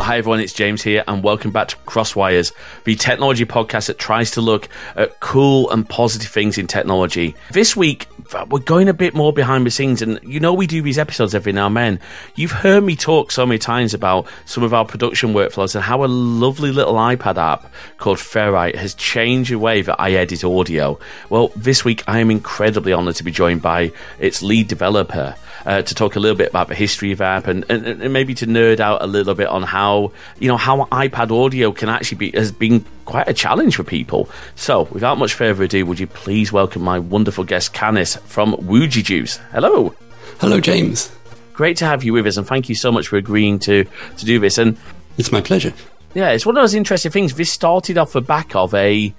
Well, hi everyone, it's James here, and welcome back to Crossed Wires, the technology podcast that tries to look at cool and positive things in technology. This week, uh, we're going a bit more behind the scenes, and you know we do these episodes every now and then. You've heard me talk so many times about some of our production workflows and how a lovely little iPad app called Ferrite has changed the way that I edit audio. Well, this week I am incredibly honoured to be joined by its lead developer uh, to talk a little bit about the history of app and, and, and, maybe to nerd out a little bit on how you know how iPad audio can actually be has been quite a challenge for people. So, without much further ado, would you please welcome my wonderful guest Canis from Wooji Juice? Hello. Hello, James. Great to have you with us, and thank you so much for agreeing to to do this. And it's my pleasure. Yeah, it's one of those interesting things. This started off the back of a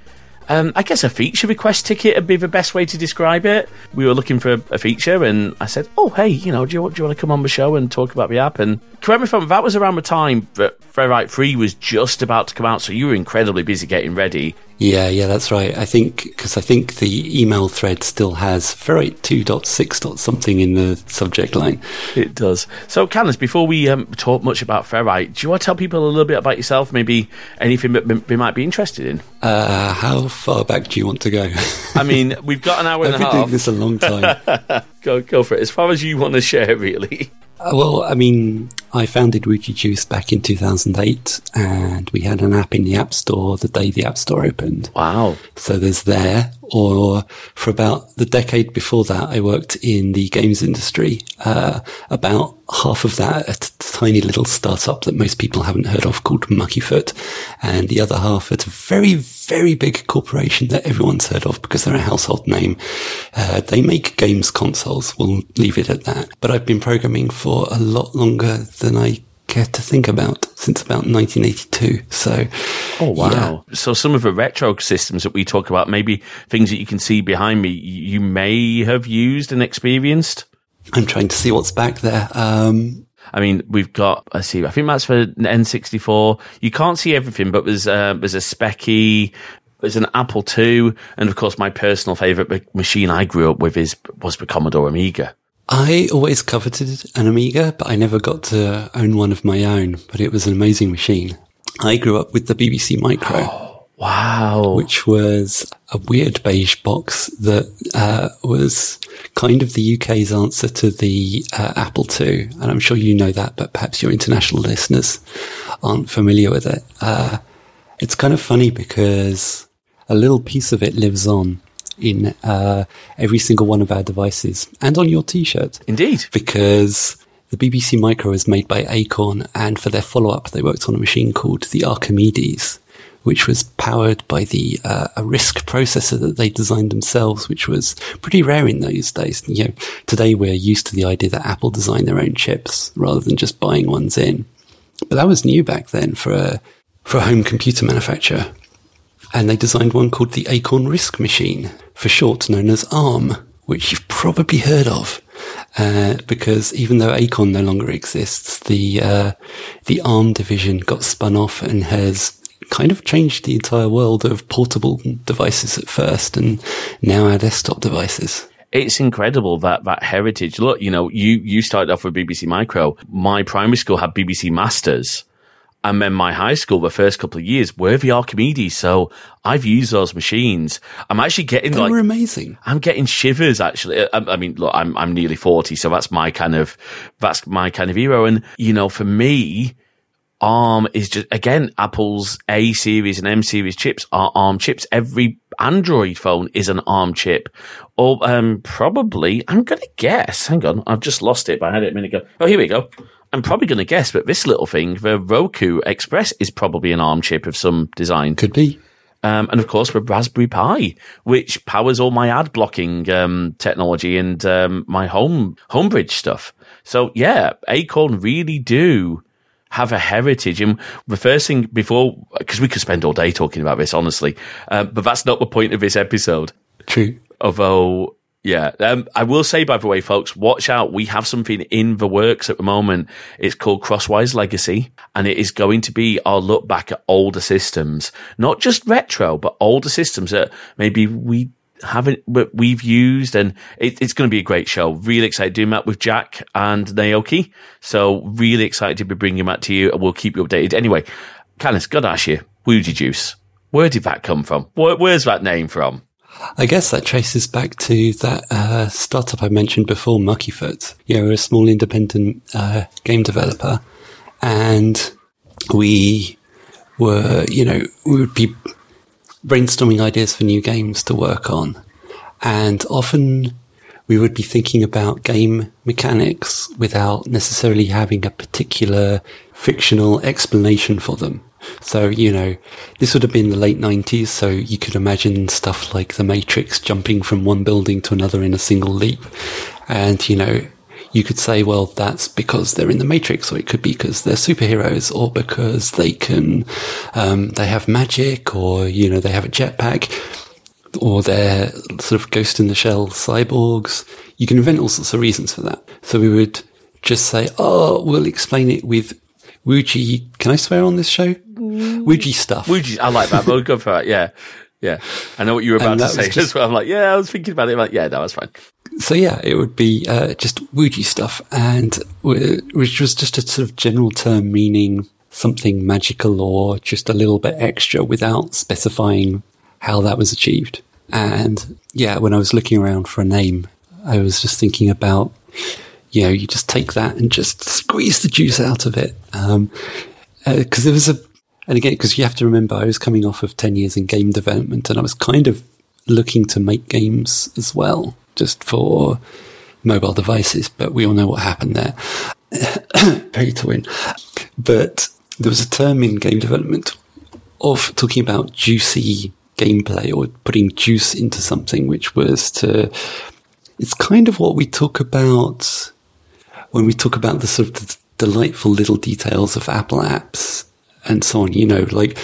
um, I guess a feature request ticket would be the best way to describe it. We were looking for a feature, and I said, "Oh, hey, you know, do you, do you want to come on the show and talk about the app?" And correct me if I'm that was around the time that Ferrite 3 was just about to come out, so you were incredibly busy getting ready. Yeah, yeah, that's right. I think because I think the email thread still has Ferrite 2.6. something in the subject line. It does. So, Canis, before we um, talk much about Ferrite, do you want to tell people a little bit about yourself? Maybe anything that they might be interested in? Uh, how far back do you want to go? I mean, we've got an hour and a half. I've been doing this a long time. go, go for it. As far as you want to share, really. Uh, well, I mean, I founded Wooji Juice back in 2008, and we had an app in the App Store the day the App Store opened. Wow. So there's there. Or for about the decade before that, I worked in the games industry. Uh, about half of that at a tiny little startup that most people haven't heard of called Muckyfoot, and the other half at a very, very big corporation that everyone's heard of because they're a household name. Uh, they make games consoles. We'll leave it at that. But I've been programming for a lot longer than I care to think about since about 1982. So, oh wow! Yeah. So some of the retro systems that we talk about, maybe things that you can see behind me, you may have used and experienced. I'm trying to see what's back there. Um, I mean, we've got, let's see, I think that's for N64. You can't see everything, but there's, uh, there's a Speccy, there's an Apple II, and of course, my personal favorite machine I grew up with is, was the Commodore Amiga. I always coveted an Amiga, but I never got to own one of my own, but it was an amazing machine. I grew up with the BBC Micro. Oh, wow. Which was a weird beige box that uh, was kind of the UK's answer to the uh, Apple II. And I'm sure you know that, but perhaps your international listeners aren't familiar with it. Uh, it's kind of funny because a little piece of it lives on in uh, every single one of our devices and on your t-shirt. Indeed. Because the BBC Micro is made by Acorn and for their follow-up they worked on a machine called the Archimedes which was powered by the uh, a RISC processor that they designed themselves, which was pretty rare in those days. You know, today we're used to the idea that Apple designed their own chips rather than just buying ones in. But that was new back then for a for a home computer manufacturer and they designed one called the Acorn RISC Machine, for short known as ARM, which you've probably heard of. Uh, because even though Acorn no longer exists, the uh, the ARM division got spun off and has kind of changed the entire world of portable devices at first, and now our desktop devices it's incredible that that heritage. Look, you know, you you started off with BBC Micro. My primary school had BBC Masters, and then my high school, the first couple of years, were the Archimedes. So I've used those machines. I'm actually getting they like, were amazing. I'm getting shivers actually. I, I, mean, look, I'm, I'm nearly 40. So that's my kind of, that's my kind of hero. And, you know, for me, ARM is just, again, Apple's A series and M series chips are ARM chips. Every Android phone is an ARM chip. Or, um, probably, I'm going to guess, hang on, I've just lost it, but I had it a minute ago. Oh, here we go. I'm probably going to guess, but this little thing, the Roku Express, is probably an ARM chip of some design. Could be. Um, and of course, the Raspberry Pi, which powers all my ad blocking um, technology and um, my home homebridge stuff. So yeah, Acorn really do have a heritage. And the first thing before, because we could spend all day talking about this, honestly, uh, but that's not the point of this episode. True. Although yeah. Um, I will say, by the way, folks, watch out. We have something in the works at the moment. It's called Crossed Wires Legacy, and it is going to be our look back at older systems, not just retro, but older systems that maybe we haven't but we've used, and it, it's going to be a great show. Really excited doing that with Jack and Naoki. So really excited to be bringing that to you, and we'll keep you updated. Anyway, Canis, gotta ask you, Wooji Juice, where did that come from? Where, where's that name from? I guess that traces back to that uh, startup I mentioned before, Muckyfoot. You know, we're a small independent uh, game developer, and we were, you know, we would be brainstorming ideas for new games to work on. And often we would be thinking about game mechanics without necessarily having a particular fictional explanation for them. So, you know, this would have been the late 90s, so you could imagine stuff like The Matrix jumping from one building to another in a single leap. And, you know, you could say, well, that's because they're in the Matrix, or it could be because they're superheroes, or because they can, um, they have magic, or, you know, they have a jetpack, or they're sort of ghost in the shell cyborgs. You can invent all sorts of reasons for that. So we would just say, oh, we'll explain it with Wooji. Can I swear on this show? Wooji stuff. Wooji, I like that. We'll go for that. Yeah. Yeah. I know what you were about to say just, as well. I'm like, yeah, I was thinking about it. I'm like, yeah, that was fine so yeah, it would be uh, just Wooji stuff, and which was just a sort of general term meaning something magical or just a little bit extra without specifying how that was achieved. And yeah, when I was looking around for a name, I was just thinking about, you know, you just take that and just squeeze the juice out of it. Um, uh, cause there was a, and again, cause you have to remember I was coming off of 10 years in game development and I was kind of looking to make games as well just for mobile devices, but we all know what happened there. Pay to win. But there was a term in game development of talking about juicy gameplay or putting juice into something, which was to, it's kind of what we talk about when we talk about the sort of the delightful little details of Apple apps and so on, you know, like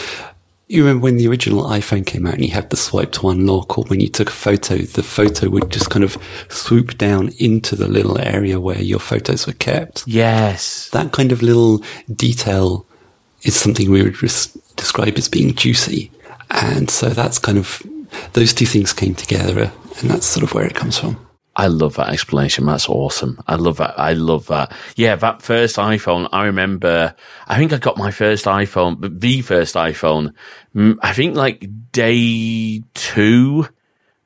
you remember when the original iPhone came out and you had the swipe to unlock, or when you took a photo, the photo would just kind of swoop down into the little area where your photos were kept. Yes. That kind of little detail is something we would describe as being juicy. And so that's kind of, those two things came together, and that's sort of where it comes from. I love that explanation. That's awesome. I love that. I love that. Yeah, that first iPhone, I remember, I think I got my first iPhone, but the first iPhone, I think like day two,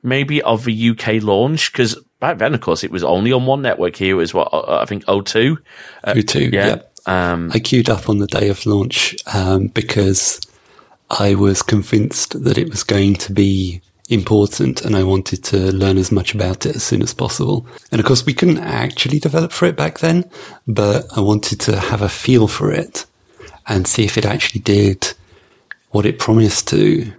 maybe of the UK launch. Cause back then, of course, it was only on one network here. It was what, uh, I think O2. Uh, O2, yeah. Yep. Um, I queued up on the day of launch, um, because I was convinced that it was going to be important and I wanted to learn as much about it as soon as possible. And of course, we couldn't actually develop for it back then, but I wanted to have a feel for it and see if it actually did what it promised to.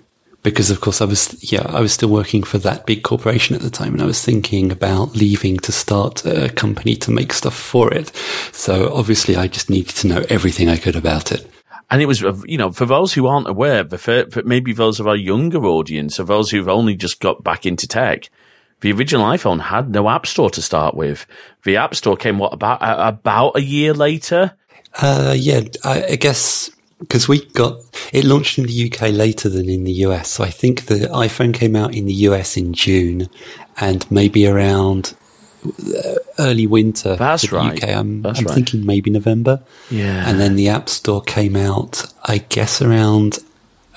Because of course I was, yeah, I was still working for that big corporation at the time and I was thinking about leaving to start a company to make stuff for it. So obviously I just needed to know everything I could about it. And it was, uh, you know, for those who aren't aware, maybe those of our younger audience, or those who've only just got back into tech, the original iPhone had no app store to start with. The app store came what about about a year later? Uh, yeah, I, I guess because we got it launched in the UK later than in the US. So I think the iPhone came out in the US in June, and maybe around Uh, early winter. That's right. UK. I'm, That's I'm right. thinking maybe November. Yeah. And then the App Store came out, I guess, around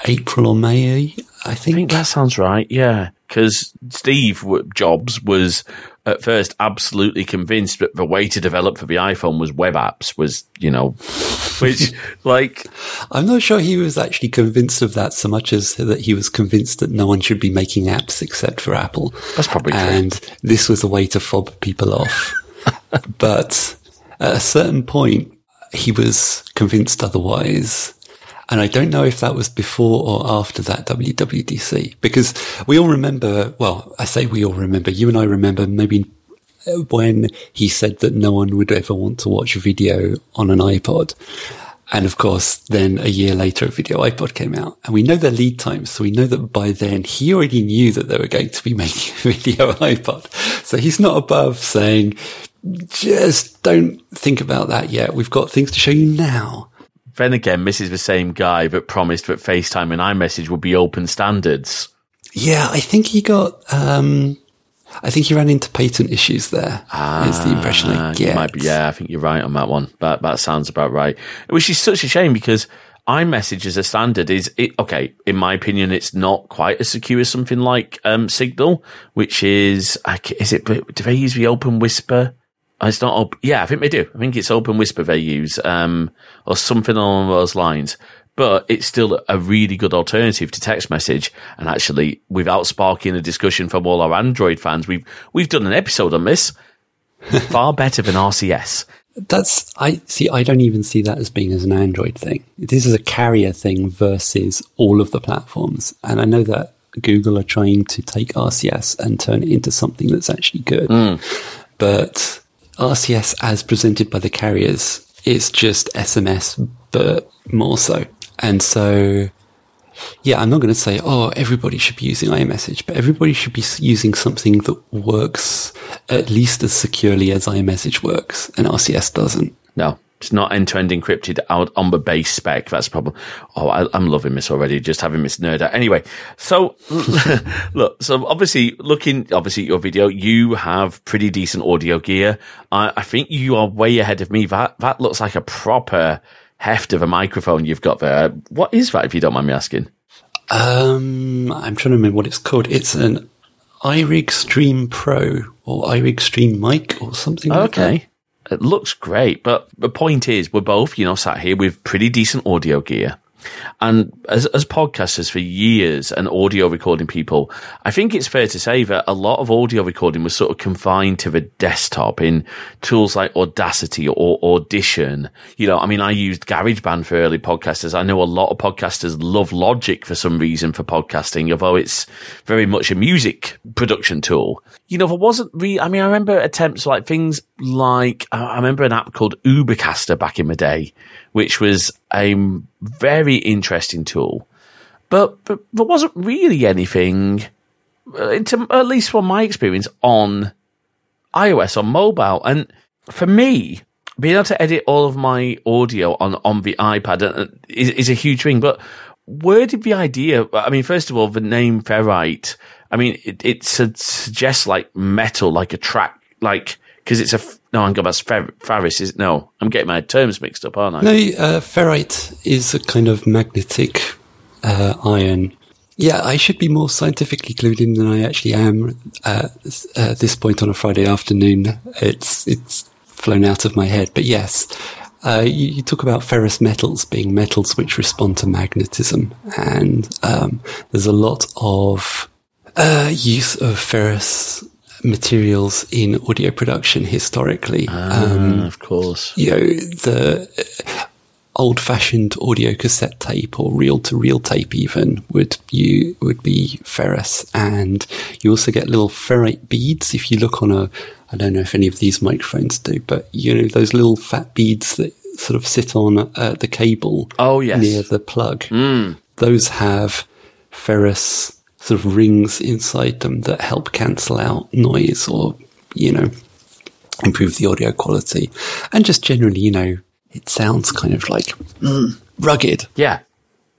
April or May. I think. I think that sounds right. Yeah, because Steve Jobs was at first absolutely convinced that the way to develop for the iPhone was web apps. Was you know, which like I'm not sure he was actually convinced of that so much as that he was convinced that no one should be making apps except for Apple. That's probably true. And this was a way to fob people off. but at a certain point, he was convinced otherwise. And I don't know if that was before or after that WWDC because we all remember, well, I say we all remember, you and I remember maybe uh, when he said that no one would ever want to watch a video on an iPod. And of course, then a year later, a video iPod came out and we know their lead times. So we know that by then he already knew that they were going to be making a video iPod. So he's not above saying, just don't think about that yet. We've got things to show you now. Then again, this is the same guy that promised that FaceTime and iMessage would be open standards. Yeah, I think he got. Um, I think he ran into patent issues there. Ah, is the impression I get. Be, yeah, I think you're right on that one. That that sounds about right. Which is such a shame because iMessage as a standard is it, okay. In my opinion, it's not quite as secure as something like um, Signal, which is is it? Do they use the Open Whisper? It's not. Op- yeah, I think they do. I think it's Open Whisper they use, um, or something along those lines. But it's still a really good alternative to text message. And actually, without sparking a discussion from all our Android fans, we've we've done an episode on this. Far better than RCS. That's I see. I don't even see that as being as an Android thing. This is a carrier thing versus all of the platforms, and I know that Google are trying to take RCS and turn it into something that's actually good. Mm. But RCS, as presented by the carriers, is just SMS, but more so. And so, yeah, I'm not going to say, oh, everybody should be using iMessage, but everybody should be using something that works at least as securely as iMessage works, and RCS doesn't. No, it's not end to end encrypted out on the base spec. That's a problem. Oh, I, am loving this already. Just having this nerd out. Anyway, so look, so obviously looking, obviously at your video, you have pretty decent audio gear. I, I think you are way ahead of me. That, that looks like a proper heft of a microphone you've got there. What is that, if you don't mind me asking? Um, I'm trying to remember what it's called. It's an iRig Stream Pro or iRig Stream Mic or something okay. Like it looks great, but the point is, we're both, you know, sat here with pretty decent audio gear. And as, as podcasters for years and audio recording people, I think it's fair to say that a lot of audio recording was sort of confined to the desktop in tools like Audacity or Audition. You know, I mean, I used GarageBand for early podcasters. I know a lot of podcasters love Logic for some reason for podcasting, although it's very much a music production tool. You know, there wasn't really, I mean, I remember attempts like things like, I remember an app called Ubercaster back in the day, which was a very interesting tool. But, but there wasn't really anything, uh, at least from my experience, on iOS on mobile. And for me, being able to edit all of my audio on, on the iPad uh, is, is a huge thing. But where did the idea? I mean, first of all, the name Ferrite. I mean, it, it suggests like metal, like a track, like because it's a no, I'm going fer-. Is no, I'm getting my terms mixed up, aren't I? No, uh, ferrite is a kind of magnetic uh, iron. Yeah, I should be more scientifically clued in than I actually am uh, at this point on a Friday afternoon. It's it's flown out of my head, but yes. Uh, you, you, talk about ferrous metals being metals which respond to magnetism, and um, there's a lot of uh, use of ferrous materials in audio production historically. Ah, um, of course. You know, the old fashioned audio cassette tape or reel to reel tape even would you would be ferrous and you also get little ferrite beads if you look on a I don't know if any of these microphones do but you know those little fat beads that sort of sit on uh, the cable oh yes near the plug mm. those have ferrous sort of rings inside them that help cancel out noise or, you know, improve the audio quality. And just generally, you know, it sounds kind of like mm, rugged. Yeah.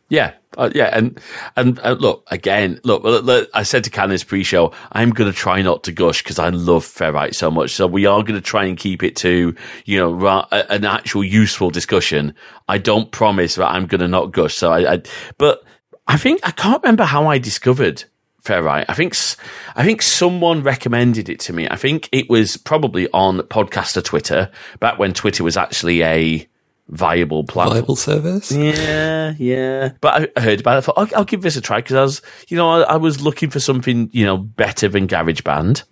Yeah. Uh, yeah, and and uh, look again. Look, look, I said to Canis pre-show, I'm going to try not to gush because I love ferrite so much. So we are going to try and keep it to you know ra- an actual useful discussion. I don't promise that I'm going to not gush. So I, I but I think I can't remember how I discovered ferrite. I think I think someone recommended it to me. I think it was probably on podcaster Twitter back when Twitter was actually a viable platform. Viable service? Yeah, yeah. But I heard about it. I thought, I'll, I'll give this a try because I was, you know, I, I, was looking for something, you know, better than GarageBand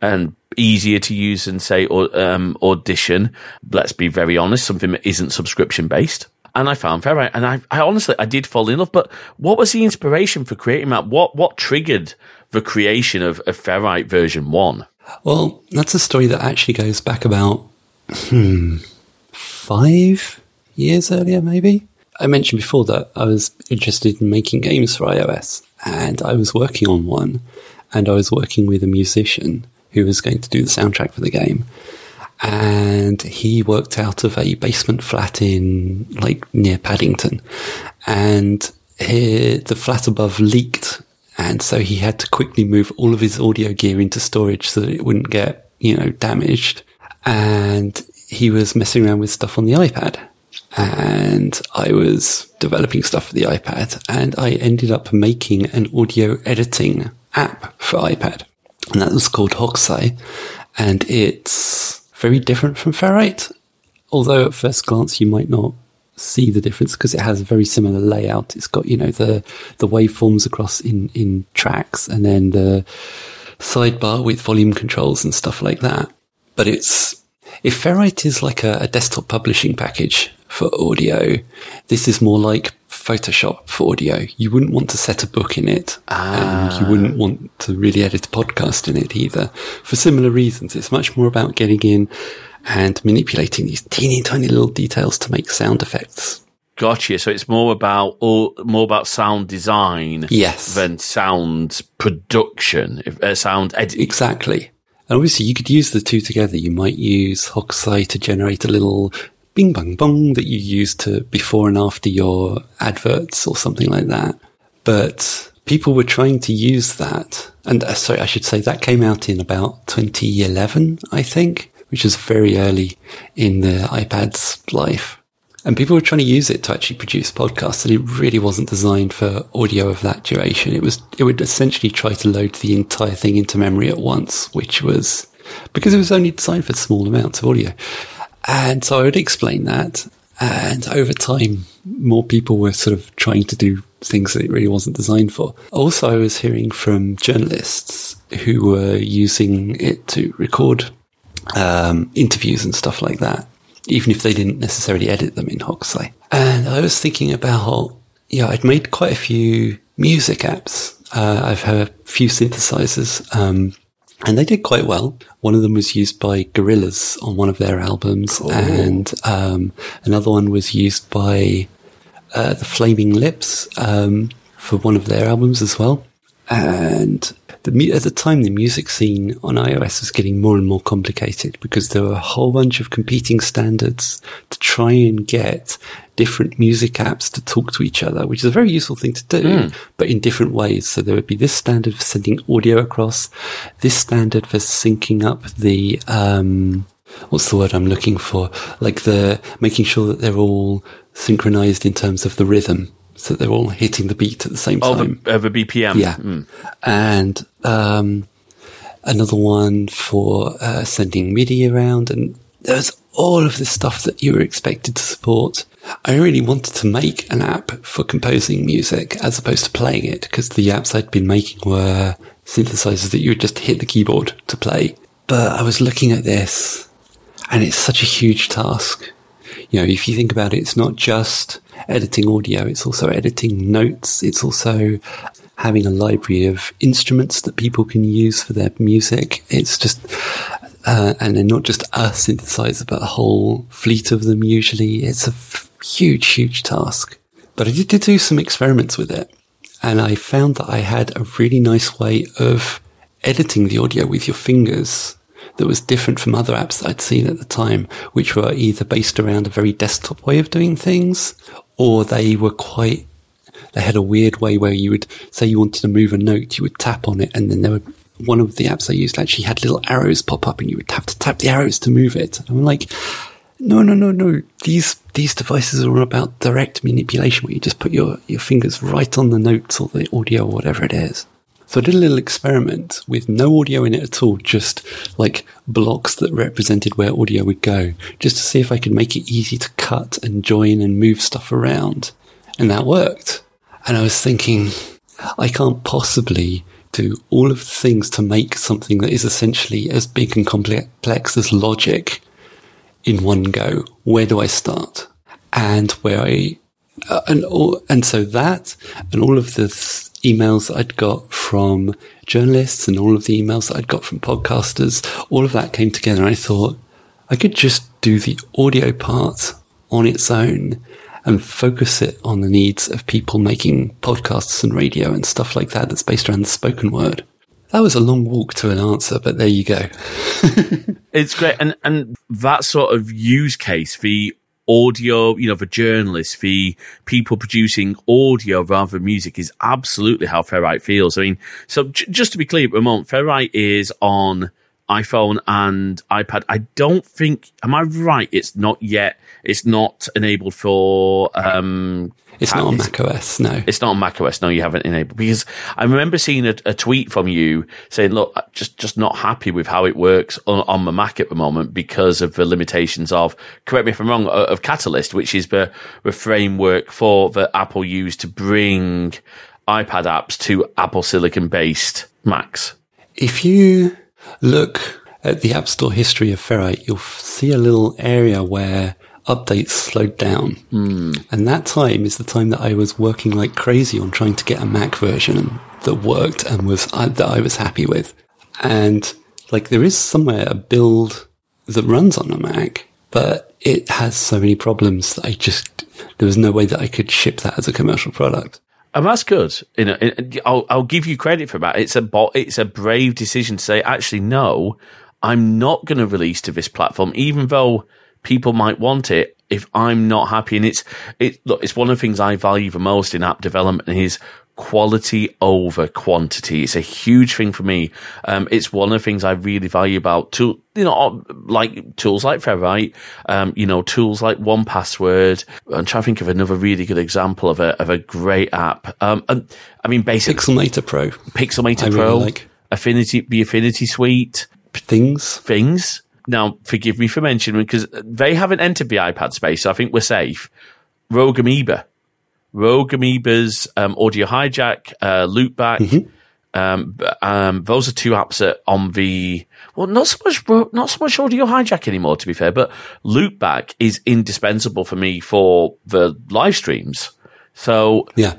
and easier to use than say or, um, Audition. Let's be very honest, something that isn't subscription based and I found Ferrite. And I, I honestly, I did fall in love. But what was the inspiration for creating that? What what triggered the creation of, of Ferrite version one? Well, that's a story that actually goes back about hmm, five years earlier, maybe. I mentioned before that I was interested in making games for iOS, and I was working on one, and I was working with a musician who was going to do the soundtrack for the game and he worked out of a basement flat in like near Paddington, and here, the flat above leaked, And so he had to quickly move all of his audio gear into storage so that it wouldn't get, you know, damaged. And he was messing around with stuff on the iPad. And I was developing stuff for the iPad and I ended up making an audio editing app for iPad. And that was called Hokusai. And it's very different from Ferrite. Although at first glance you might not see the difference because it has a very similar layout. It's got, you know, the, the waveforms across in, in tracks and then the sidebar with volume controls and stuff like that. But it's, if Ferrite is like a, a desktop publishing package for audio, this is more like Photoshop for audio. You wouldn't want to set a book in it, ah. and you wouldn't want to really edit a podcast in it either. For similar reasons, it's much more about getting in and manipulating these teeny tiny little details to make sound effects. Gotcha. So it's more about or more about sound design, yes, than sound production, uh, sound editing. Exactly. And obviously, you could use the two together. You might use Hokusai to generate a little bing bang bong that you use to before and after your adverts or something like that. But people were trying to use that. And uh, sorry, I should say that came out in about 2011, I think which is very early in the iPad's life. And people were trying to use it to actually produce podcasts, and it really wasn't designed for audio of that duration. It was, it would essentially try to load the entire thing into memory at once, which was because it was only designed for small amounts of audio. And so I would explain that. And over time, more people were sort of trying to do things that it really wasn't designed for. Also, I was hearing from journalists who were using it to record um, interviews and stuff like that, even if they didn't necessarily edit them in Hokusai. And I was thinking about, yeah, I'd made quite a few music apps. Uh, I've had a few synthesizers, um, and they did quite well. One of them was used by Gorillaz on one of their albums, oh. and um, another one was used by uh, the Flaming Lips um, for one of their albums as well. And the, at the time, the music scene on iOS was getting more and more complicated because there were a whole bunch of competing standards to try and get different music apps to talk to each other, which is a very useful thing to do, mm. but in different ways. So there would be this standard for sending audio across, this standard for syncing up the, um, what's the word I'm looking for? Like the making sure that they're all synchronized in terms of the rhythm so they're all hitting the beat at the same oh, time. Uh, the BPM. Yeah. Mm. And um, another one for uh, sending MIDI around. And there's all of this stuff that you were expected to support. I really wanted to make an app for composing music as opposed to playing it because the apps I'd been making were synthesizers that you would just hit the keyboard to play. But I was looking at this and it's such a huge task. You know, if you think about it, it's not just editing audio. It's also editing notes. It's also having a library of instruments that people can use for their music. It's just, uh, and then not just a synthesizer, but a whole fleet of them usually. It's a f- huge, huge task. But I did, did do some experiments with it and I found that I had a really nice way of editing the audio with your fingers that was different from other apps that I'd seen at the time, which were either based around a very desktop way of doing things or they were quite, they had a weird way where you would say you wanted to move a note, you would tap on it and then there were one of the apps I used actually had little arrows pop up and you would have to tap the arrows to move it. I'm like, no, no, no, no. These, these devices are about direct manipulation where you just put your, your fingers right on the notes or the audio or whatever it is. So I did a little experiment with no audio in it at all, just like blocks that represented where audio would go, just to see if I could make it easy to cut and join and move stuff around. And that worked. And I was thinking, I can't possibly do all of the things to make something that is essentially as big and complex as logic in one go. Where do I start? And where I, uh, and all, and so that and all of the th- emails I'd got from journalists and all of the emails that I'd got from podcasters, all of that came together. And I thought I could just do the audio part on its own and focus it on the needs of people making podcasts and radio and stuff like that that's based around the spoken word. That was a long walk to an answer, but there you go. it's great. And, and that sort of use case, the audio, you know, for journalists, the people producing audio rather than music is absolutely how Ferrite feels. I mean, so j- just to be clear, Ramon, Ferrite is on iPhone and iPad. I don't think, am I right? It's not yet, it's not enabled for, um, it's not on Mac OS, no. It's not on Mac OS, no, you haven't enabled. Because I remember seeing a, a tweet from you saying, look, just, just not happy with how it works on, on my Mac at the moment because of the limitations of, correct me if I'm wrong, of Catalyst, which is the, the framework for that Apple used to bring iPad apps to Apple Silicon based Macs. If you look at the App Store history of Ferrite, you'll see a little area where updates slowed down. Mm. And that time is the time that I was working like crazy on trying to get a Mac version that worked and was uh, that I was happy with. And like there is somewhere a build that runs on a Mac, but it has so many problems that I just there was no way that I could ship that as a commercial product. And that's good. You know, I'll, I'll give you credit for that. It's a it's a brave decision to say, actually, no, I'm not going to release to this platform, even though people might want it if I'm not happy. And it's, it, look, it's one of the things I value the most in app development is quality over quantity. It's a huge thing for me. Um, it's one of the things I really value about tool, you know, like tools like Ferrite, um, you know, tools like 1Password. I'm trying to think of another really good example of a, of a great app. Um, and I mean, basically Pixelmator Pro, Pixelmator I Pro, really like. Affinity, the Affinity Suite, things, things. Now, forgive me for mentioning because they haven't entered the iPad space, so I think we're safe. Rogue Amoeba. Rogue Amoeba's um, Audio Hijack, uh, Loopback. Mm-hmm. Um, um, those are two apps that on the well, not so much not so much audio hijack anymore, to be fair. But Loopback is indispensable for me for the live streams. So yeah,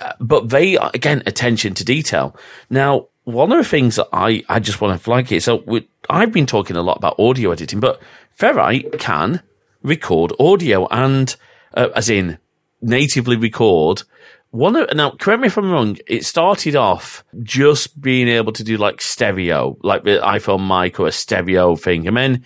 uh, but they again attention to detail. Now, one of the things that I I just want to flag here. So we, I've been talking a lot about audio editing, but Ferrite can record audio and, uh, as in natively record. One of, now, correct me if I'm wrong. It started off just being able to do like stereo, like the iPhone mic or a stereo thing. And then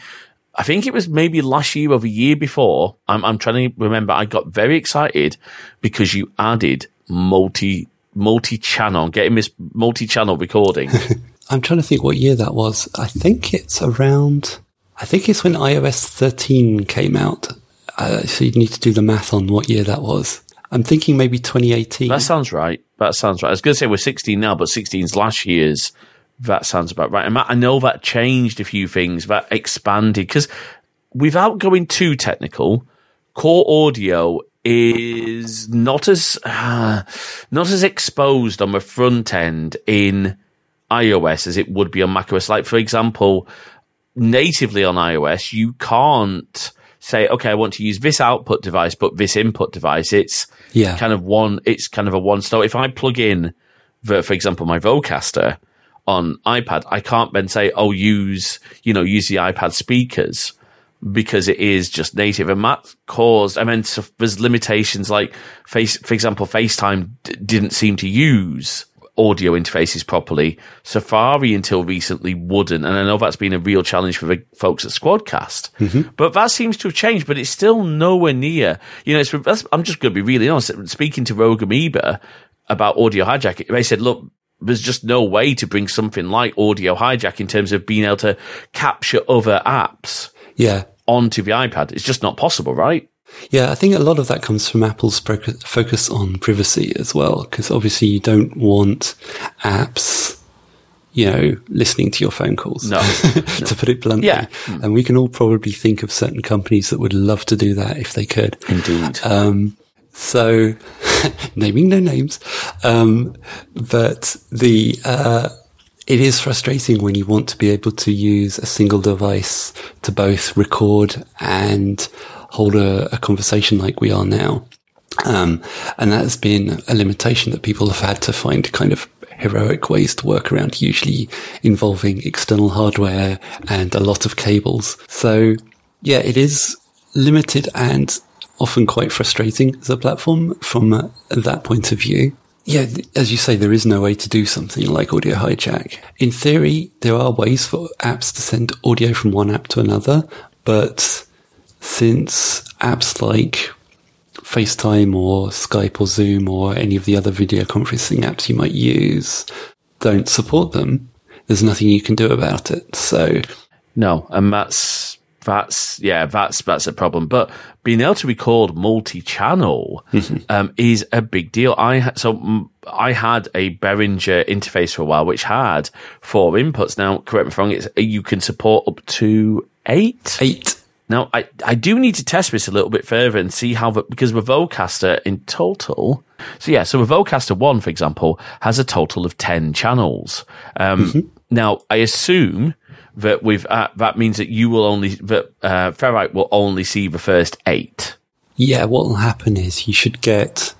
I think it was maybe last year or the year before. I'm, I'm trying to remember. I got very excited because you added multi, multi channel, getting this multi channel recording. I'm trying to think what year that was. I think it's around. I think it's when iOS 13 came out. Uh, so you need to do the math on what year that was. I'm thinking maybe 2018. That sounds right. That sounds right. I was going to say we're 16 now, but 16's last year's. That sounds about right. And I know that changed a few things. That expanded because without going too technical, core audio is not as uh, not as exposed on the front end in iOS as it would be on macOS. Like, for example, natively on iOS, you can't say, okay, I want to use this output device, but this input device. It's yeah. kind of one, it's kind of a one stop. If I plug in, the, for example, my Vocaster on iPad, I can't then say, oh, use, you know, use the iPad speakers because it is just native. And that caused, I mean, so there's limitations like face, for example, FaceTime d- didn't seem to use audio interfaces properly. Safari until recently wouldn't, and I know that's been a real challenge for the folks at Squadcast. Mm-hmm. But that seems to have changed, but it's still nowhere near. You know, I'm just going to be really honest. Speaking to Rogue Amoeba about audio hijack, they said, look, there's just no way to bring something like audio hijack in terms of being able to capture other apps. Yeah. Onto the iPad. It's just not possible, right? Yeah, I think a lot of that comes from Apple's focus on privacy as well, because obviously you don't want apps, you know, listening to your phone calls. No, to put it bluntly. Yeah. And we can all probably think of certain companies that would love to do that if they could. Indeed. Um, so, naming no names, um, but the, uh, it is frustrating when you want to be able to use a single device to both record and hold a, a conversation like we are now. Um, and that's been a limitation that people have had to find kind of heroic ways to work around, usually involving external hardware and a lot of cables. So yeah, it is limited and often quite frustrating as a platform from that point of view. Yeah, as you say, there is no way to do something like audio hijack. In theory, there are ways for apps to send audio from one app to another, but since apps like FaceTime or Skype or Zoom or any of the other video conferencing apps you might use don't support them, there's nothing you can do about it. So, no, and that's that's yeah, that's that's a problem. But being able to record multi-channel mm-hmm. um, is a big deal. I so I had a Behringer interface for a while, which had four inputs. Now, correct me if I'm wrong. It's, you can support up to eight. Eight. Now, I, I do need to test this a little bit further and see how, the, because with Vocaster in total, so yeah, so with Vocaster 1, for example, has a total of 10 channels. Um, mm-hmm. Now, I assume that with, uh, that means that you will only, that, uh, Ferrite will only see the first eight. Yeah, what will happen is you should get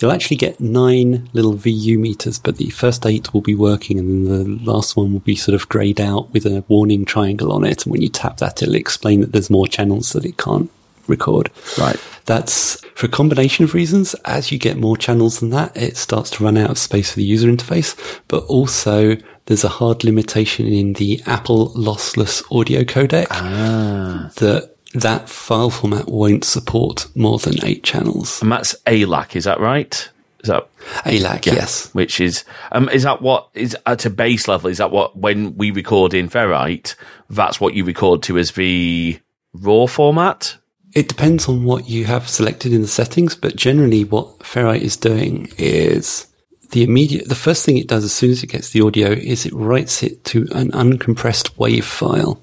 You'll actually get nine little VU meters, but the first eight will be working and then the last one will be sort of grayed out with a warning triangle on it. And when you tap that, it'll explain that there's more channels that it can't record. Right. That's for a combination of reasons. As you get more channels than that, it starts to run out of space for the user interface, but also there's a hard limitation in the Apple lossless audio codec ah. that that file format won't support more than eight channels. And that's ALAC, is that right? Is that ALAC? Yeah. Yes. Which is um, is that what is at a base level? Is that what when we record in Ferrite, that's what you record to as the raw format? It depends on what you have selected in the settings, but generally, what Ferrite is doing is the immediate. The first thing it does as soon as it gets the audio is it writes it to an uncompressed WAV file.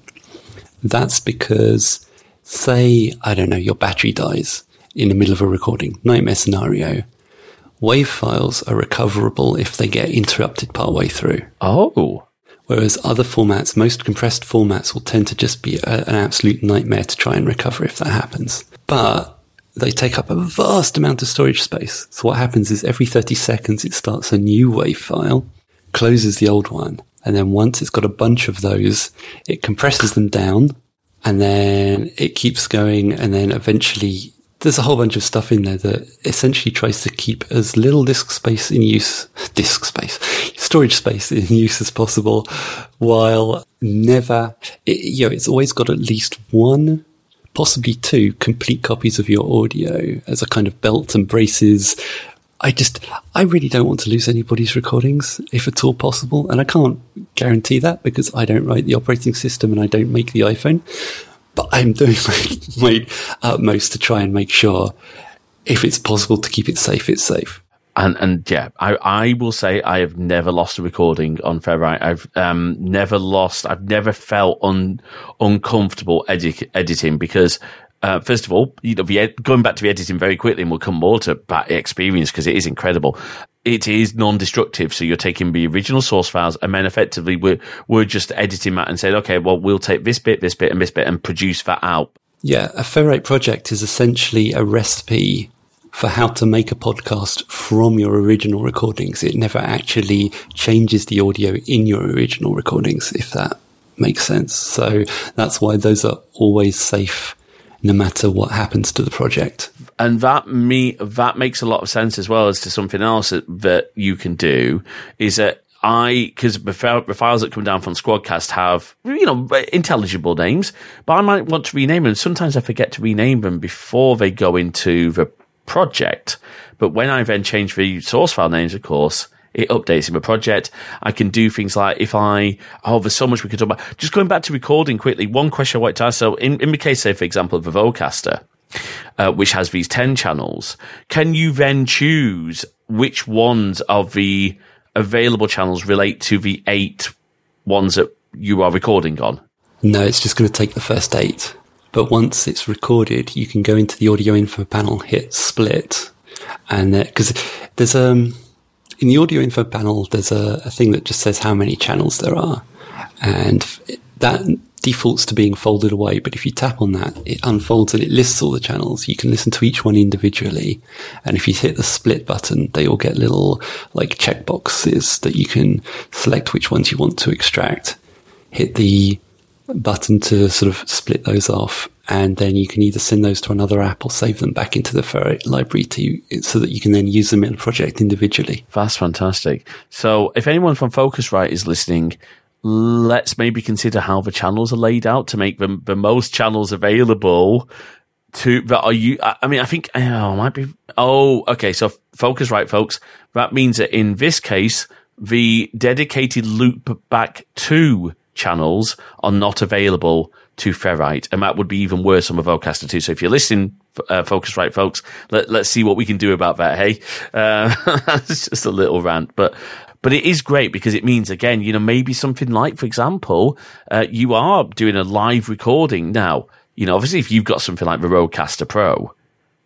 That's because say, I don't know, your battery dies in the middle of a recording, nightmare scenario. WAV files are recoverable if they get interrupted partway through. Oh. Whereas other formats, most compressed formats will tend to just be a, an absolute nightmare to try and recover if that happens. But they take up a vast amount of storage space. So what happens is every 30 seconds it starts a new WAV file, closes the old one, and then once it's got a bunch of those, it compresses them down and then it keeps going and then eventually there's a whole bunch of stuff in there that essentially tries to keep as little disk space in use, disk space, storage space in use as possible, while never, it, you know, it's always got at least one, possibly two complete copies of your audio as a kind of belt and braces I just, I really don't want to lose anybody's recordings, if at all possible. And I can't guarantee that because I don't write the operating system and I don't make the iPhone. But I'm doing my, my utmost to try and make sure if it's possible to keep it safe, it's safe. And and yeah, I, I will say I have never lost a recording on Ferrite. I've um, never lost. I've never felt un, uncomfortable edit, editing because uh, first of all, you know, going back to the editing very quickly, and we'll come more to that experience because it is incredible. It is non-destructive, so you're taking the original source files, and then effectively we're we're just editing that and saying, okay, well, we'll take this bit, this bit, and this bit, and produce that out. Yeah, a Ferrite project is essentially a recipe for how to make a podcast from your original recordings. It never actually changes the audio in your original recordings, if that makes sense. So that's why those are always safe no matter what happens to the project. And that me that makes a lot of sense as well as to something else that, that you can do is that I because the, files that come down from Squadcast have you know intelligible names, but I might want to rename them. Sometimes I forget to rename them before they go into the project. But when I then change the source file names, of course, it updates in the project. I can do things like if I, oh, there's so much we could talk about. Just going back to recording quickly, one question I want to ask. So in, in the case, say, for example, of the Vocaster, uh, which has these 10 channels, can you then choose which ones of the available channels relate to the eight ones that you are recording on? No, it's just going to take the first eight. But once it's recorded, you can go into the audio info panel, hit split, and because there's um in the audio info panel, there's a, a, thing that just says how many channels there are. And that defaults to being folded away. But if you tap on that, it unfolds and it lists all the channels. You can listen to each one individually. And if you hit the split button, they all get little like checkboxes that you can select which ones you want to extract. Hit the button to sort of split those off and then you can either send those to another app or save them back into the Ferrite library to so that you can then use them in a project individually. That's fantastic. So if anyone from Focusrite is listening, let's maybe consider how the channels are laid out to make them the most channels available to, but are you, I, I mean, I think, oh, might be, oh, okay. So Focusrite, folks. That means that in this case, the dedicated loop back to channels are not available to Ferrite, and that would be even worse on the Vocaster too. So if you're listening, uh, Focusrite, folks, let, let's see what we can do about that. Hey, uh, that's just a little rant, but but it is great because it means again, you know, maybe something like, for example, uh, you are doing a live recording now. You know, obviously, if you've got something like the Rodecaster Pro,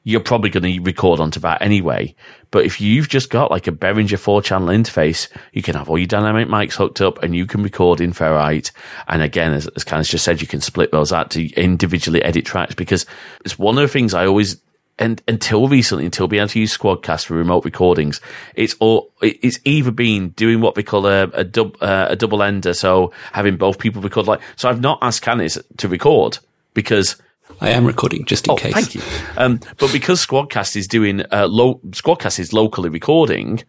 you're probably going to record onto that anyway. But if you've just got like a Behringer four channel interface, you can have all your dynamic mics hooked up and you can record in Ferrite. And again, as, as Canis just said, you can split those out to individually edit tracks because it's one of the things I always and until recently, until being able to use Squadcast for remote recordings, it's all it's either been doing what we call a a, dub, uh, a double ender, so having both people record. Like, so I've not asked Canis to record because I am recording just in oh, case. Thank you. Um, but because Squadcast is doing uh, low, Squadcast is locally recording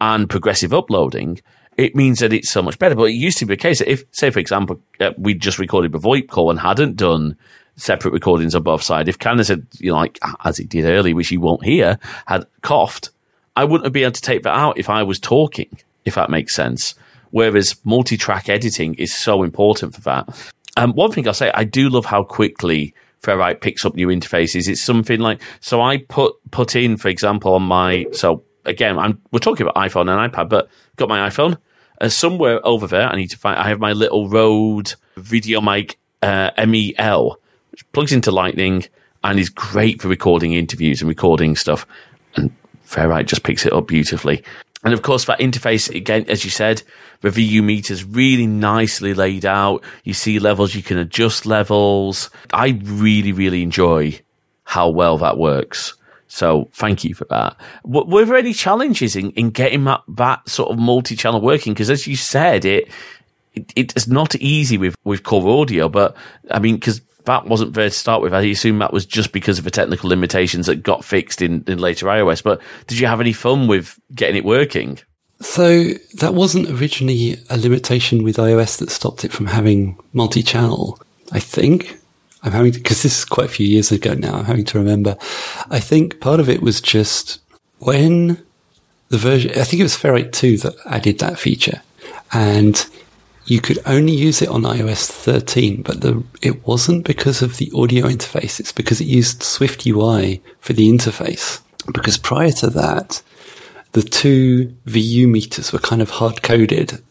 and progressive uploading, it means that it's so much better. But it used to be the case that if, say, for example, uh, we just recorded the VoIP call and hadn't done separate recordings on both sides, if Canis had, you know, like as he did earlier, which you won't hear, had coughed, I wouldn't have been able to take that out if I was talking, if that makes sense. Whereas multi-track editing is so important for that. Um, one thing I'll say, I do love how quickly Ferrite picks up new interfaces. It's something like so. I put put in, for example, on my so again, I'm we're talking about iPhone and iPad, but got my iPhone. Uh, somewhere over there, I need to find. I have my little Rode VideoMic uh, MEL, which plugs into Lightning and is great for recording interviews and recording stuff. And Ferrite just picks it up beautifully. And of course, that interface, again, as you said, the VU meter's really nicely laid out. You see levels, you can adjust levels. I really, really enjoy how well that works. So thank you for that. Were there any challenges in, in getting that, that sort of multi-channel working? Because as you said, it, it, it's not easy with, with core audio, but I mean, because that wasn't there to start with. I assume that was just because of the technical limitations that got fixed in, in later iOS. But did you have any fun with getting it working? So that wasn't originally a limitation with iOS that stopped it from having multi-channel. I think I'm having because this is quite a few years ago now. I'm having to remember. I think part of it was just when the version. I think it was Ferrite 2 that added that feature, and you could only use it on iOS 13, but the, it wasn't because of the audio interface. It's because it used Swift UI for the interface. Because prior to that, the two VU meters were kind of hard coded.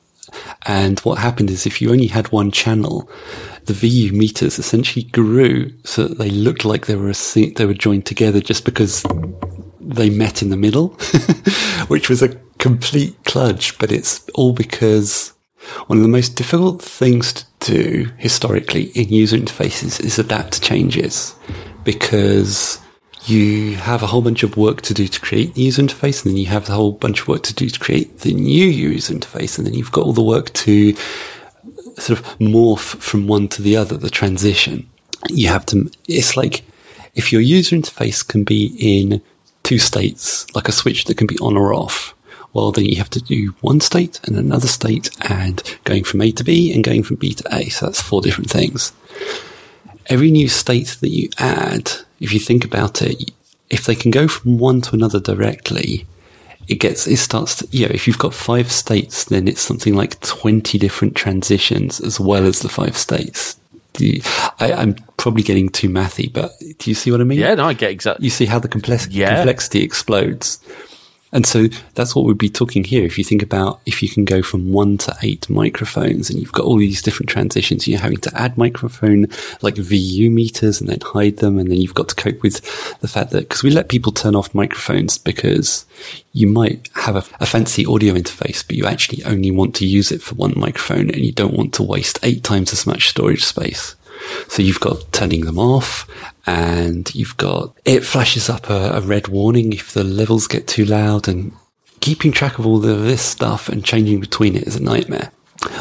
And what happened is if you only had one channel, the VU meters essentially grew so that they looked like they were a, they were joined together just because they met in the middle, which was a complete kludge. But it's all because one of the most difficult things to do historically in user interfaces is adapt to changes because you have a whole bunch of work to do to create the user interface, and then you have a whole bunch of work to do to create the new user interface, and then you've got all the work to sort of morph from one to the other, the transition. You have to, it's like if your user interface can be in two states, like a switch that can be on or off, well, then you have to do one state and another state and going from A to B and going from B to A. So that's four different things. Every new state that you add, if you think about it, if they can go from one to another directly, it gets, it starts to, you know, if you've got five states, then it's something like 20 different transitions as well as the five states. You, I, am probably getting too mathy, but do you see what I mean? Yeah, no, I get exactly. You see how the complex- yeah. complexity explodes. And so that's what we'd be talking here. If you think about if you can go from one to eight microphones and you've got all these different transitions, you're having to add microphone like VU meters and then hide them. And then you've got to cope with the fact that because we let people turn off microphones because you might have a, a, fancy audio interface, but you actually only want to use it for one microphone and you don't want to waste eight times as much storage space. So you've got turning them off and you've got, it flashes up a, a red warning if the levels get too loud and keeping track of all of this stuff and changing between it is a nightmare.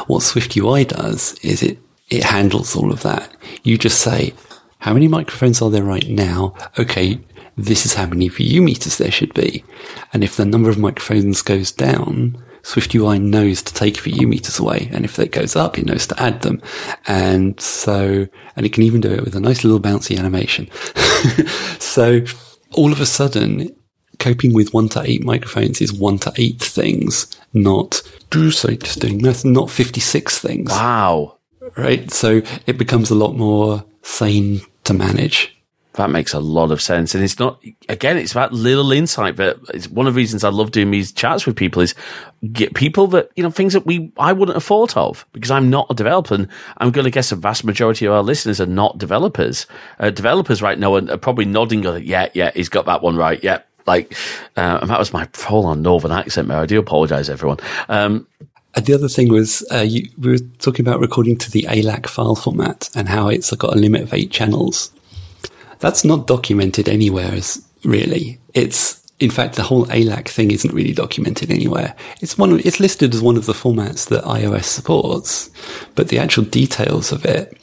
What Swift UI does is it, it handles all of that. You just say, how many microphones are there right now? Okay, this is how many VU meters there should be. And if the number of microphones goes down, SwiftUI knows to take a few meters away. And if it goes up, it knows to add them. And so, and it can even do it with a nice little bouncy animation. so all of a sudden, coping with one to eight microphones is one to eight things, not, do sorry, just doing math, not 56 things. Wow. Right? So it becomes a lot more sane to manage. That makes a lot of sense. And it's not, again, it's that little insight, but it's one of the reasons I love doing these chats with people is get people that, you know, things that we, I wouldn't have thought of because I'm not a developer. And I'm going to guess a vast majority of our listeners are not developers. Uh, developers right now are, are probably nodding, going, yeah, yeah, he's got that one right. Yeah. Like, uh, and that was my full on northern accent there. I do apologize, everyone. Um, and the other thing was, uh, you, we were talking about recording to the ALAC file format and how it's got a limit of eight channels. That's not documented anywhere, really. It's in fact the whole ALAC thing isn't really documented anywhere. It's one. Of, it's listed as one of the formats that iOS supports, but the actual details of it,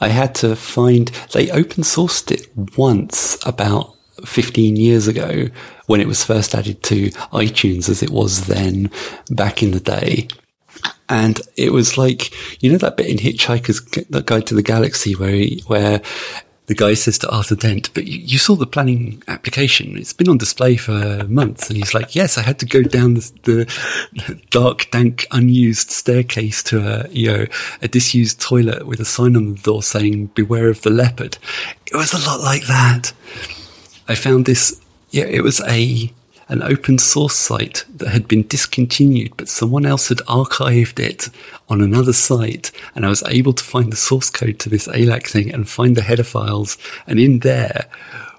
I had to find. They open sourced it once about 15 years ago when it was first added to iTunes as it was then back in the day. And it was like, you know, that bit in Hitchhiker's Guide to the Galaxy where, he, where the guy says to Arthur Dent, but you, you, saw the planning application. It's been on display for months. And he's like, yes, I had to go down the, the dark, dank, unused staircase to a, you know, a disused toilet with a sign on the door saying, beware of the leopard. It was a lot like that. I found this, yeah, it was a, an open source site that had been discontinued, but someone else had archived it on another site. And I was able to find the source code to this ALAC thing and find the header files. And in there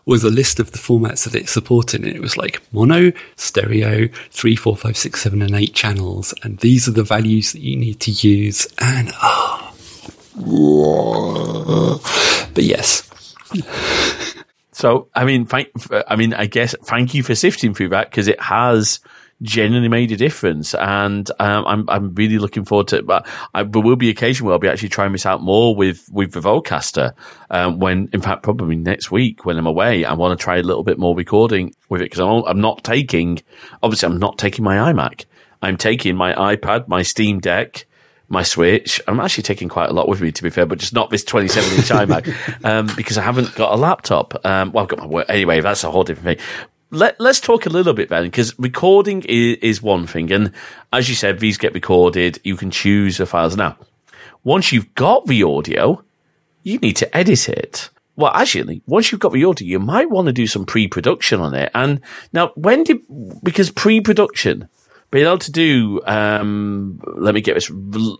was a list of the formats that it supported. And it was like mono, stereo, three, four, five, six, seven, and eight channels. And these are the values that you need to use. And, oh, but yes. So, I mean, thank, I mean, I guess thank you for sifting through that because it has genuinely made a difference, and um, I'm I'm really looking forward to it. But I, there will be occasion where I'll be actually trying this out more with with the Vocaster. Um, when, in fact, probably next week when I'm away, I want to try a little bit more recording with it because I'm I'm not taking, obviously, I'm not taking my iMac. I'm taking my iPad, my Steam Deck my Switch. I'm actually taking quite a lot with me, to be fair, but just not this 27 inch iMac um, because I haven't got a laptop. Um, well, I've got my work anyway. That's a whole different thing. Let, us talk a little bit then, because recording is, is one thing. And as you said, these get recorded. You can choose the files. Now, once you've got the audio, you need to edit it. Well, actually, once you've got the audio, you might want to do some pre-production on it. And now, when did, because pre-production, being able to do, um, let me get this,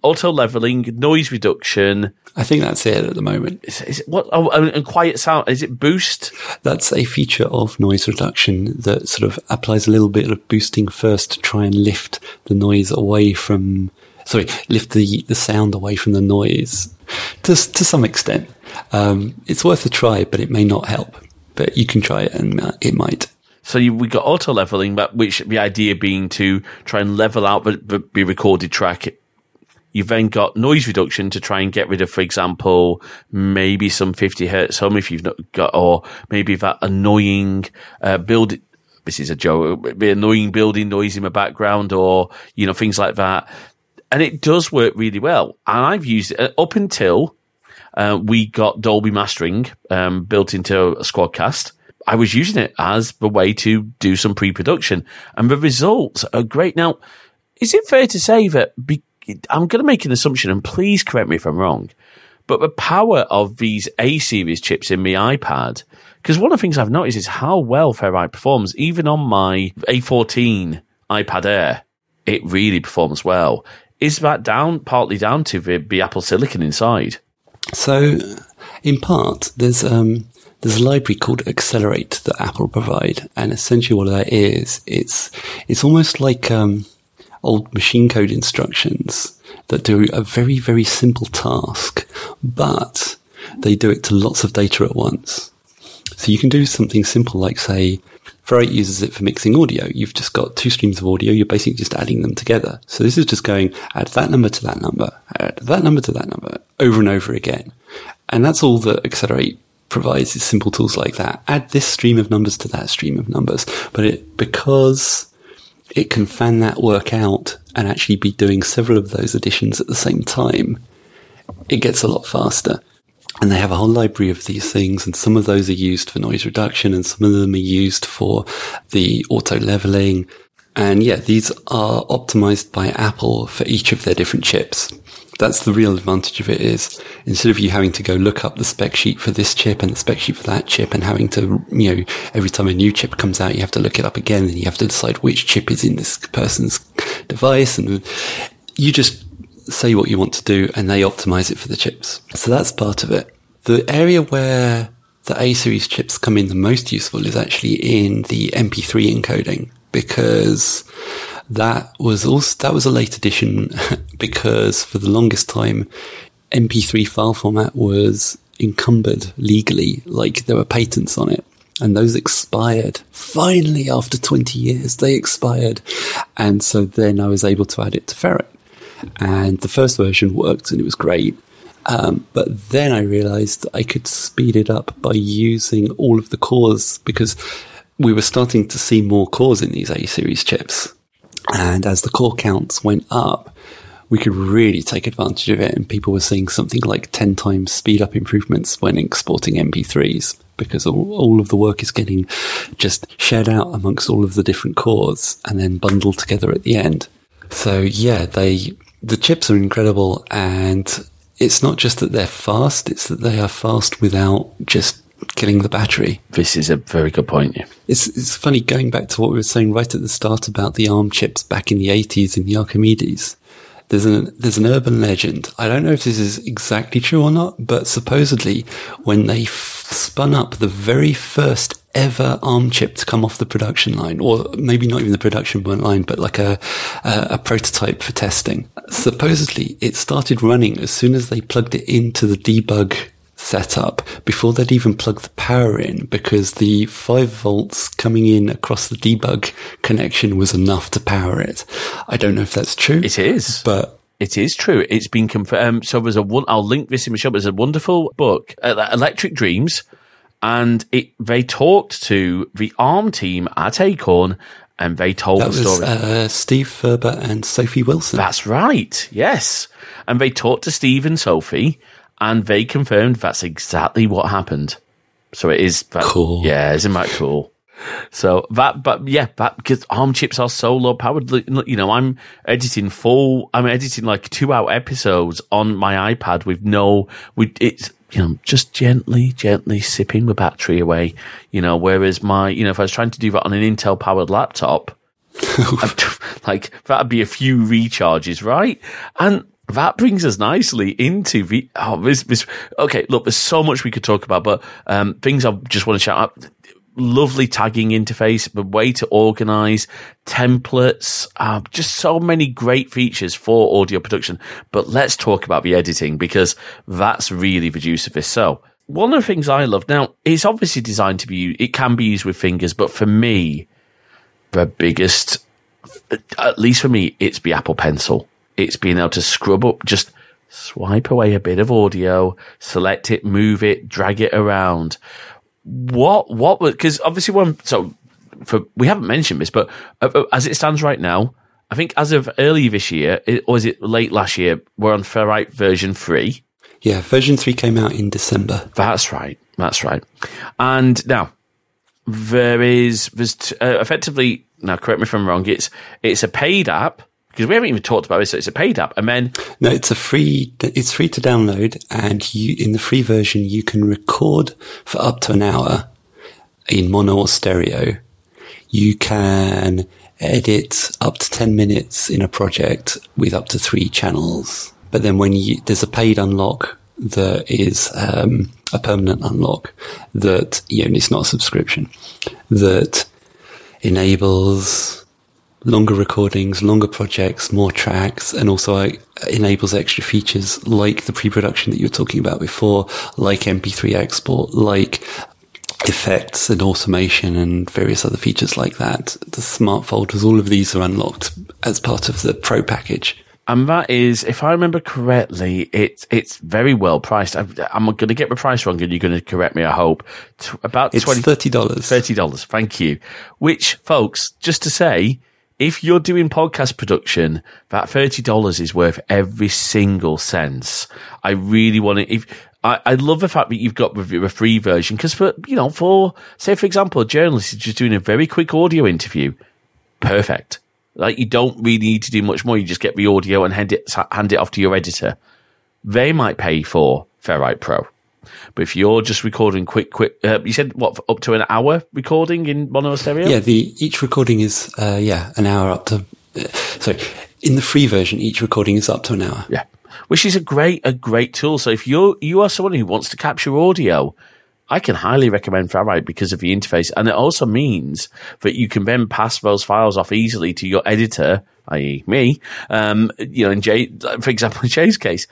auto leveling, noise reduction. I think that's it at the moment. Is, is it what? Oh, and quiet sound. Is it boost? That's a feature of noise reduction that sort of applies a little bit of boosting first to try and lift the noise away from, sorry, lift the, the sound away from the noise to, to some extent. Um, it's worth a try, but it may not help. But you can try it and uh, it might. So you, we got auto leveling, but which the idea being to try and level out the, the, the recorded track. You've then got noise reduction to try and get rid of, for example, maybe some 50 hertz hum if you've not got, or maybe that annoying, uh, build, this is a joke, the annoying building noise in the background or, you know, things like that. And it does work really well. And I've used it uh, up until, uh, we got Dolby mastering, um, built into a Squadcast I was using it as the way to do some pre-production and the results are great. Now, is it fair to say that be, I'm going to make an assumption and please correct me if I'm wrong, but the power of these A series chips in my iPad, because one of the things I've noticed is how well Ferrite performs, even on my A14 iPad Air, it really performs well. Is that down partly down to the, the Apple Silicon inside? So, in part, there's um, there's a library called Accelerate that Apple provide, and essentially what that is, it's it's almost like um, old machine code instructions that do a very very simple task, but they do it to lots of data at once. So you can do something simple like say, Ferrite uses it for mixing audio. You've just got two streams of audio. You're basically just adding them together. So this is just going add that number to that number, add that number to that number over and over again. And that's all that Accelerate provides simple tools like that. Add this stream of numbers to that stream of numbers. But it, because it can fan that work out and actually be doing several of those additions at the same time, it gets a lot faster. And they have a whole library of these things, and some of those are used for noise reduction, and some of them are used for the auto leveling. And yeah, these are optimized by Apple for each of their different chips. That's the real advantage of it is instead of you having to go look up the spec sheet for this chip and the spec sheet for that chip and having to, you know, every time a new chip comes out, you have to look it up again and you have to decide which chip is in this person's device and you just say what you want to do and they optimize it for the chips. So that's part of it. The area where the A series chips come in the most useful is actually in the MP3 encoding because that was also, that was a late addition because for the longest time, MP3 file format was encumbered legally, like there were patents on it. And those expired. Finally, after 20 years, they expired. And so then I was able to add it to Ferrite. And the first version worked and it was great. Um, but then I realized I could speed it up by using all of the cores because we were starting to see more cores in these A series chips. And as the core counts went up, we could really take advantage of it. And people were seeing something like 10 times speed up improvements when exporting MP3s because all, all of the work is getting just shared out amongst all of the different cores and then bundled together at the end. So yeah, they, the chips are incredible and it's not just that they're fast, it's that they are fast without just killing the battery. This is a very good point. Yeah. It's it's funny going back to what we were saying right at the start about the ARM chips back in the 80s in the Archimedes. There's an there's an urban legend. I don't know if this is exactly true or not, but supposedly when they f- spun up the very first ever ARM chip to come off the production line, or maybe not even the production line, but like a, a, a prototype for testing. Supposedly, it started running as soon as they plugged it into the debug setup before they'd even plug the power in because the 5 volts coming in across the debug connection was enough to power it. I don't know if that's true. It is. But it is true. It's been confirmed. Um, so there's a one. I'll link this in my show. There's a wonderful book, uh, Electric Dreams, and it they talked to the ARM team at Acorn, and they told that the was story. uh, Steve Furber and Sophie Wilson. That's right. Yes, and they talked to Steve and Sophie, and they confirmed that's exactly what happened. So it is that, Cool. Yeah, isn't that cool? So that, but yeah, that because ARM chips are so low powered. You know, I'm editing full. I'm editing like two hour episodes on my iPad with no. With it's you know just gently, gently sipping the battery away. You know, whereas my you know if I was trying to do that on an Intel powered laptop, like that'd be a few recharges, right? And that brings us nicely into the oh this this okay look there's so much we could talk about but um things i just want to shout out. Lovely tagging interface the way to organize templates. Uh, just so many great features for audio production but let's talk about the editing because that's really the juice of this. So one of the things i love now it's obviously designed to be it can be used with fingers but for me the biggest at least for me it's the apple pencil it's being able to scrub up, just swipe away a bit of audio, select it, move it, drag it around. What, what, because obviously one, so for, we haven't mentioned this, but uh, as it stands right now, I think as of early this year, or is it late last year, we're on Ferrite version three. Yeah, version 3 came out in December. That's right. That's right. And now, there is, there's t- uh, effectively, now correct me if I'm wrong, it's, it's a paid app because we haven't even talked about this. So it's a paid app, and then No, it's a free, it's free to download and you, in the free version, you can record for up to an hour in mono or stereo. You can edit up to 10 minutes in a project with up to three channels. But then when you, there's a paid unlock that is, um, a permanent unlock that, you know, it's not a subscription that enables longer recordings, longer projects, more tracks, and also enables extra features like the pre-production that you were talking about before, like MP3 export, like effects and automation and various other features like that. The smart folders, all of these are unlocked as part of the pro package. and that is, if I remember correctly, it's it's very well priced. I'm, I'm going to get the price wrong, and you're going to correct me. I hope T- about It's twenty thirty dollars. thirty dollars. Thank you. Which, folks, just to say, if you're doing podcast production, that thirty dollars is worth every single cent. I really want to. If I, I love the fact that you've got a free version because for, you know, for, say, for example, a journalist is just doing a very quick audio interview. Perfect. Like you don't really need to do much more. You just get the audio and hand it, hand it off to your editor. They might pay for Ferrite Pro. But if you're just recording quick, quick, uh, you said what up to an hour recording in mono stereo? Yeah, the each recording is uh, yeah an hour up to. Uh, sorry, in the free version, each recording is up to an hour. Yeah, which is a great a great tool. So if you're you are someone who wants to capture audio, I can highly recommend Ferrite because of the interface, and it also means that you can then pass those files off easily to your editor, i.e., me. Um, you know, in Jay, for example, in Jay's case,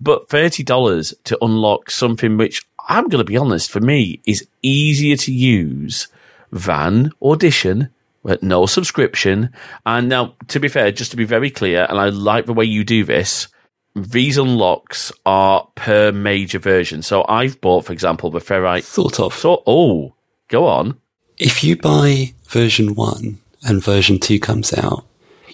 but thirty dollars to unlock something which I'm going to be honest, for me, is easier to use than Audition with no subscription. And now, to be fair, just to be very clear, and I like the way you do this, these unlocks are per major version. So I've bought, for example, the Ferrite. Sort of. So, oh, go on. If you buy version one and version two comes out,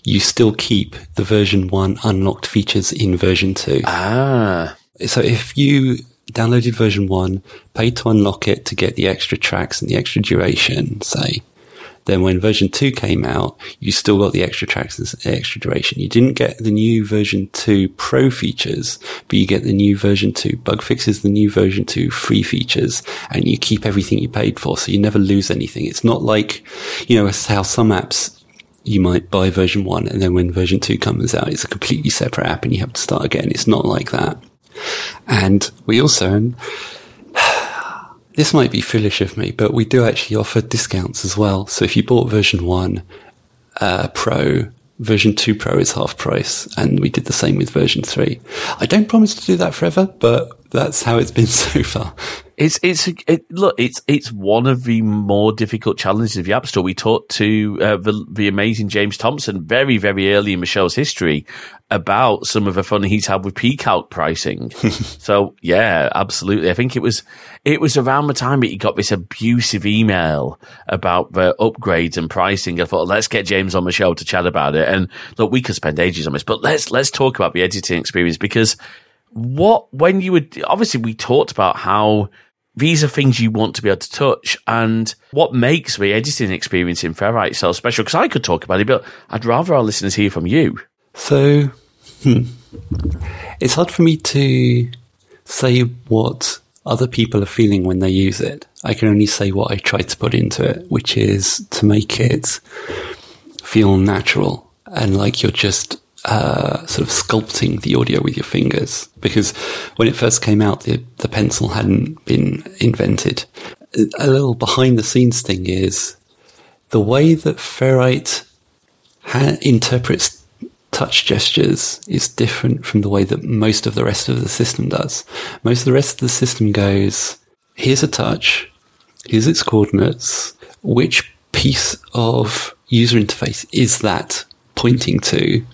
you still keep the version one unlocked features in version two. Ah. So if you downloaded version one, paid to unlock it to get the extra tracks and the extra duration, say, then when version 2 came out, you still got the extra tracks and the extra duration. You didn't get the new version 2 pro features, but you get the new version 2 bug fixes, the new version 2 free features, and you keep everything you paid for. So you never lose anything. It's not like, you know, how some apps you might buy version 1 and then when version 2 comes out, it's a completely separate app and you have to start again. It's not like that. And we also, this might be foolish of me, but we do actually offer discounts as well. So if you bought version 1 uh, Pro, version 2 Pro is half price, and we did the same with version 3. I don't promise to do that forever, but that's how it's been so far. It's it's it, look it's it's one of the more difficult challenges of the App Store. We talked to uh, the the amazing James Thompson very very early in Michelle's history about some of the fun he's had with pCalc pricing. so yeah, absolutely. I think it was it was around the time that he got this abusive email about the upgrades and pricing. I thought let's get James on the show to chat about it. And look, we could spend ages on this, but let's let's talk about the editing experience because what when you would obviously we talked about how these are things you want to be able to touch and what makes the editing experience in Ferrite so special. Because I could talk about it, but I'd rather our listeners hear from you. So, hmm, it's hard for me to say what other people are feeling when they use it. I can only say what I try to put into it, which is to make it feel natural and like you're just uh, sort of sculpting the audio with your fingers because when it first came out, the, the pencil hadn't been invented. A little behind the scenes thing is the way that Ferrite ha- interprets touch gestures is different from the way that most of the rest of the system does. Most of the rest of the system goes, here's a touch, here's its coordinates, which piece of user interface is that pointing to?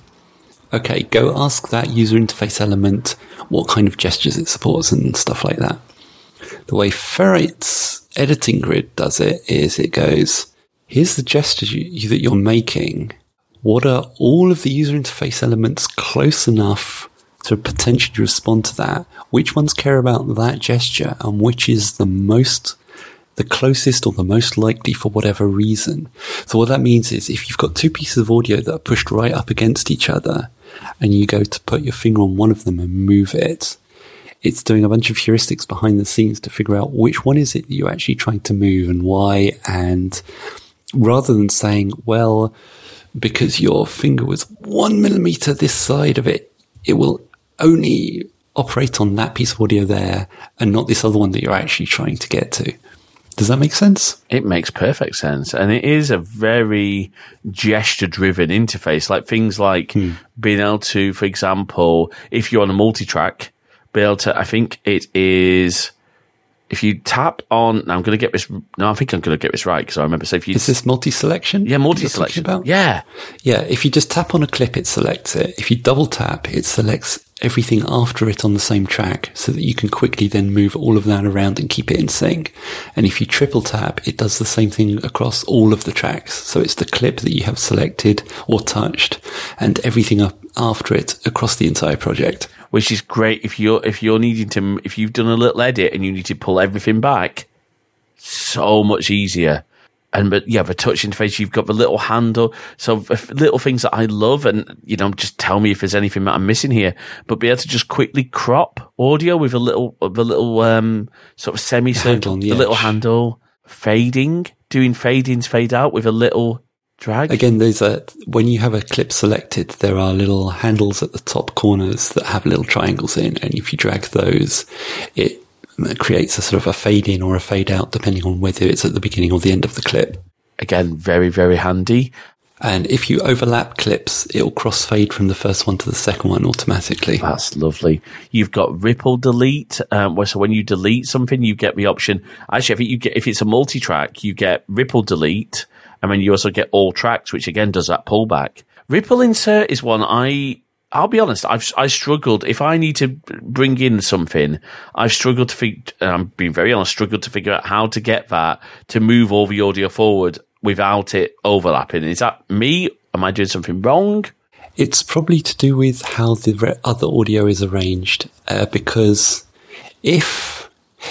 Okay, go ask that user interface element what kind of gestures it supports and stuff like that. The way Ferrite's editing grid does it is it goes, here's the gesture you, that you're making. What are all of the user interface elements close enough to potentially respond to that? Which ones care about that gesture and which is the most the closest or the most likely for whatever reason. So what that means is if you've got two pieces of audio that are pushed right up against each other, and you go to put your finger on one of them and move it, it's doing a bunch of heuristics behind the scenes to figure out which one is it that you're actually trying to move and why. And rather than saying, well, because your finger was one millimeter this side of it, it will only operate on that piece of audio there and not this other one that you're actually trying to get to. Does that make sense? It makes perfect sense. And it is a very gesture driven interface, like things like hmm. being able to, for example, if you're on a multi track, be able to, I think it is, if you tap on, now I'm going to get this, no, I think I'm going to get this right because I remember. So if you, is this multi selection? Yeah, multi selection. Yeah. Yeah. If you just tap on a clip, it selects it. If you double tap, it selects everything after it on the same track so that you can quickly then move all of that around and keep it in sync. And if you triple tap, it does the same thing across all of the tracks. So it's the clip that you have selected or touched and everything up after it across the entire project. Which is great if you're if you're needing to if you've done a little edit and you need to pull everything back. So much easier and but yeah, the touch interface, you've got the little handle. So little things that I love, and you know, just tell me if there's anything that I'm missing here. But be able to just quickly crop audio with a little, the little um, sort of semi circle, the little handle, fading, doing fade ins, fade out with a little drag. Again, those are when you have a clip selected, there are little handles at the top corners that have little triangles in, and if you drag those, it creates a sort of a fade in or a fade out, depending on whether it's at the beginning or the end of the clip. Again, very, very handy. And if you overlap clips, it'll crossfade from the first one to the second one automatically. That's lovely. You've got ripple delete. Um, so when you delete something, you get the option. Actually, if you get if it's a multi-track, you get ripple delete, and then you also get all tracks, which again does that pullback. Ripple insert is one I I'll be honest. I've I struggled. If I need to bring in something, I've struggled to figure. I'm being very honest. Struggled to figure out how to get that to move all the audio forward without it overlapping. Is that me? Am I doing something wrong? It's probably to do with how the other audio is arranged. Uh, because if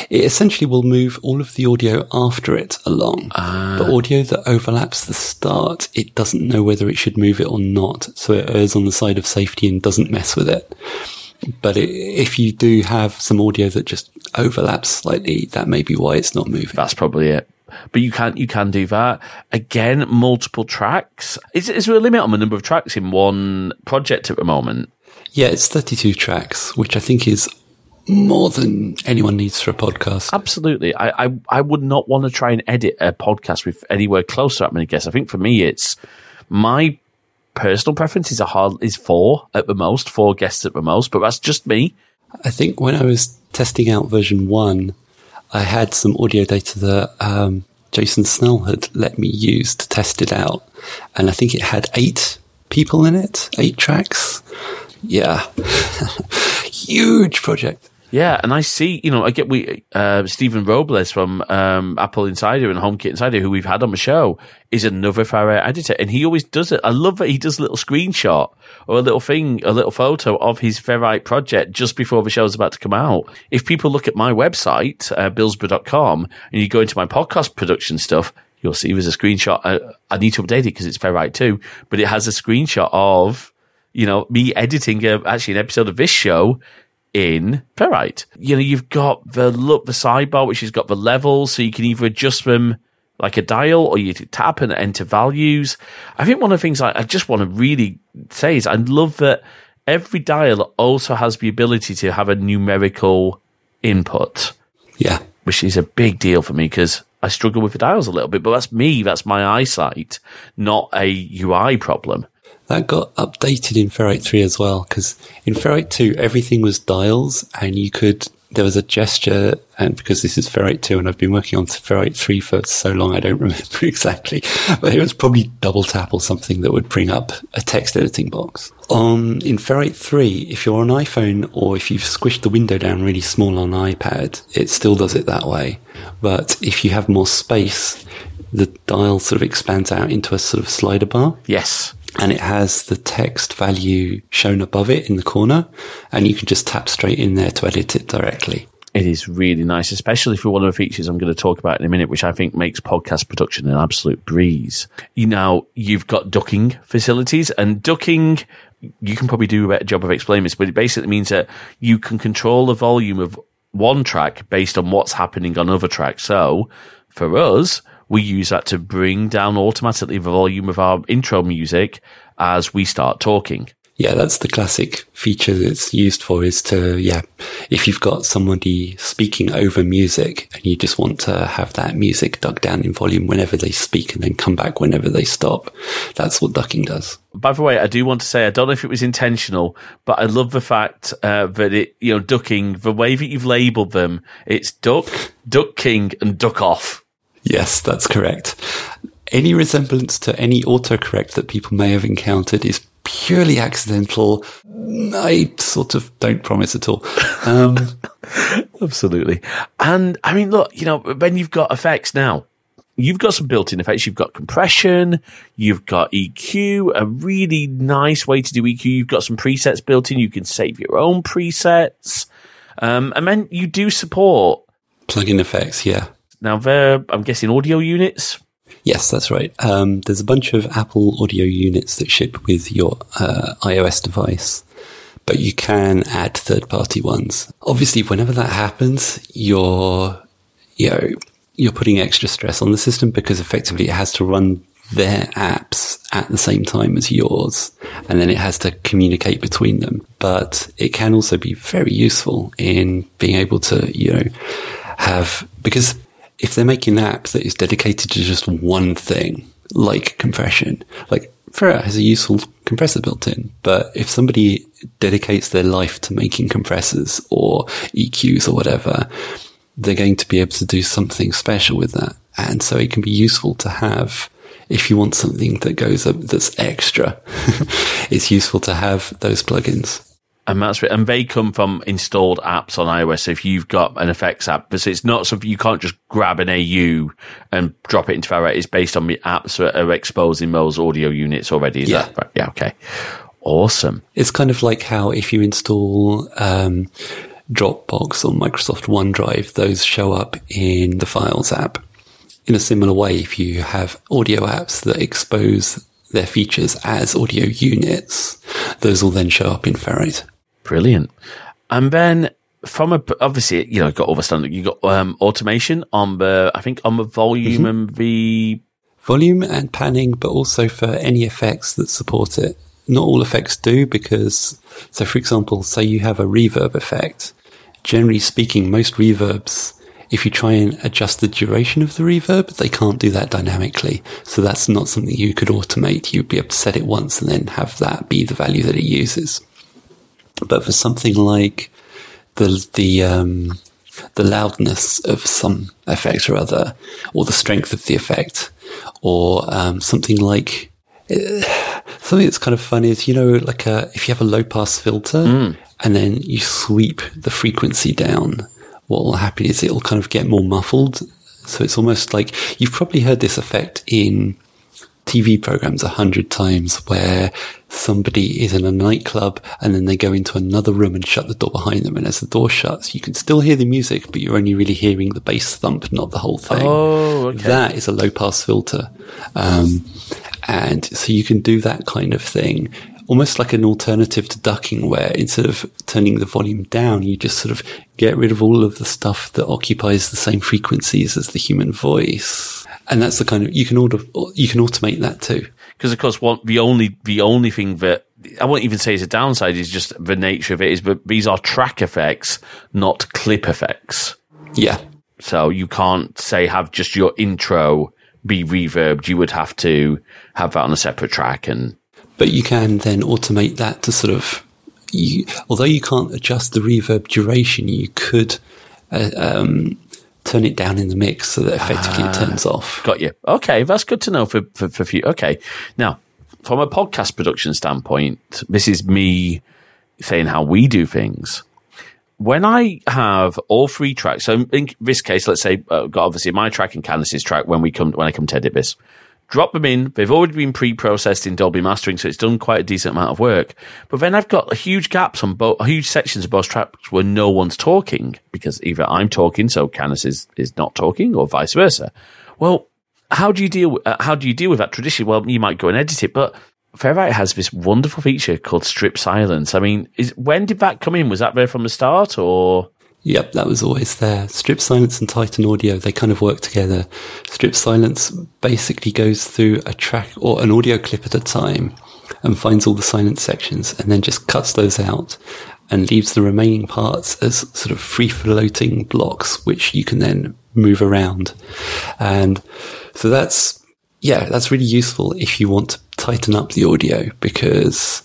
it essentially will move all of the audio after it along. Uh. But audio that overlaps the start, it doesn't know whether it should move it or not. So it errs on the side of safety and doesn't mess with it. But it, if you do have some audio that just overlaps slightly, that may be why it's not moving. That's probably it. But you can you can do that again. Multiple tracks. Is, is there a limit on the number of tracks in one project at the moment? Yeah, it's 32 tracks, which I think is more than anyone needs for a podcast. Absolutely. I, I, I would not want to try and edit a podcast with anywhere close to that many guests. I think for me, it's my personal preference is a hard, is four at the most, four guests at the most, but that's just me. I think when I was testing out version one, I had some audio data that um, Jason Snell had let me use to test it out. And I think it had eight people in it, eight tracks. Yeah. Huge project. Yeah, and I see, you know, I get we uh, Stephen Robles from um, Apple Insider and HomeKit Insider, who we've had on the show, is another Ferrite editor, and he always does it. I love that he does a little screenshot or a little thing, a little photo of his Ferrite project just before the show's about to come out. If people look at my website, uh, billsborough.com, and you go into my podcast production stuff, you'll see there's a screenshot. Uh, I need to update it because it's Ferrite 2, but it has a screenshot of you know me editing a, actually an episode of this show in Ferrite. You know, you've got the look, the sidebar, which has got the levels, so you can either adjust them like a dial or you tap and enter values. I think one of the things I, I just want to really say is I love that every dial also has the ability to have a numerical input. Yeah. Which is a big deal for me because I struggle with the dials a little bit, but that's me. That's my eyesight, not a UI problem. That got updated in Ferrite 3 as well, because in Ferrite 2, everything was dials and you could, there was a gesture, and because this is Ferrite 2 and I've been working on Ferrite 3 for so long, I don't remember exactly, but it was probably double tap or something that would bring up a text editing box. On, in Ferrite 3, if you're on iPhone or if you've squished the window down really small on iPad, it still does it that way. But if you have more space, the dial sort of expands out into a sort of slider bar. Yes and it has the text value shown above it in the corner, and you can just tap straight in there to edit it directly. It is really nice, especially for one of the features I'm going to talk about in a minute, which I think makes podcast production an absolute breeze. You know, you've got ducking facilities, and ducking, you can probably do a better job of explaining this, but it basically means that you can control the volume of one track based on what's happening on other tracks. So for us, we use that to bring down automatically the volume of our intro music as we start talking. Yeah, that's the classic feature that's used for is to, yeah, if you've got somebody speaking over music and you just want to have that music dug down in volume whenever they speak and then come back whenever they stop, that's what ducking does. By the way, I do want to say, I don't know if it was intentional, but I love the fact uh, that it, you know, ducking, the way that you've labeled them, it's duck, duck king and duck off. Yes, that's correct. Any resemblance to any autocorrect that people may have encountered is purely accidental. I sort of don't promise at all. Um, Absolutely. And I mean, look, you know, when you've got effects now, you've got some built-in effects. You've got compression, you've got EQ, a really nice way to do EQ. You've got some presets built in. You can save your own presets. Um, and then you do support plugin effects. Yeah. Now, there, I'm guessing audio units. Yes, that's right. Um, there's a bunch of Apple audio units that ship with your uh, iOS device, but you can add third-party ones. Obviously, whenever that happens, you're you know you're putting extra stress on the system because effectively it has to run their apps at the same time as yours, and then it has to communicate between them. But it can also be very useful in being able to, you know, have because if they're making an app that is dedicated to just one thing, like compression, like Ferrite has a useful compressor built in, but if somebody dedicates their life to making compressors or EQs or whatever, they're going to be able to do something special with that. And so it can be useful to have if you want something that goes up that's extra, it's useful to have those plugins. And that's and they come from installed apps on iOS. So if you've got an effects app, but it's not something you can't just grab an AU and drop it into Ferrite. It's based on the apps that are exposing those audio units already. Is yeah. that right? Yeah. Okay. Awesome. It's kind of like how if you install um, Dropbox or Microsoft OneDrive, those show up in the Files app. In a similar way, if you have audio apps that expose their features as audio units, those will then show up in Ferrite. Brilliant. And then from a obviously you know got all the standard you got um, automation on the I think on the volume mm-hmm. and the volume and panning, but also for any effects that support it. Not all effects do because so for example, say you have a reverb effect. Generally speaking, most reverbs if you try and adjust the duration of the reverb, they can't do that dynamically. So that's not something you could automate. You'd be able to set it once and then have that be the value that it uses. But for something like the the um, the loudness of some effect or other, or the strength of the effect, or um, something like uh, something that's kind of fun is you know like a, if you have a low pass filter mm. and then you sweep the frequency down, what will happen is it'll kind of get more muffled. So it's almost like you've probably heard this effect in TV programs a hundred times where somebody is in a nightclub and then they go into another room and shut the door behind them. And as the door shuts, you can still hear the music, but you're only really hearing the bass thump, not the whole thing. Oh, okay. That is a low pass filter. Um, and so you can do that kind of thing almost like an alternative to ducking where instead of turning the volume down, you just sort of get rid of all of the stuff that occupies the same frequencies as the human voice and that's the kind of you can order you can automate that too. Because of course, what the only the only thing that I won't even say is a downside is just the nature of it is, but these are track effects, not clip effects. Yeah. So you can't say have just your intro be reverbed. You would have to have that on a separate track and. But you can then automate that to sort of, you, although you can't adjust the reverb duration, you could uh, um, turn it down in the mix so that effectively it turns ah, off. Got you. Okay, that's good to know for for for few. Okay, now from a podcast production standpoint, this is me saying how we do things. When I have all three tracks, so in this case, let's say, uh, got obviously my track and Canis's track when we come when I come to edit this drop them in. They've already been pre-processed in Dolby Mastering, so it's done quite a decent amount of work. But then I've got huge gaps on both, huge sections of both tracks where no one's talking because either I'm talking, so Canis is, is not talking, or vice versa. Well, how do you deal? Uh, how do you deal with that tradition? Well, you might go and edit it, but Ferrite has this wonderful feature called strip silence. I mean, is, when did that come in? Was that there from the start, or? Yep, that was always there. Strip Silence and Tighten Audio, they kind of work together. Strip Silence basically goes through a track or an audio clip at a time and finds all the silent sections and then just cuts those out and leaves the remaining parts as sort of free floating blocks, which you can then move around. And so that's, yeah, that's really useful if you want to tighten up the audio because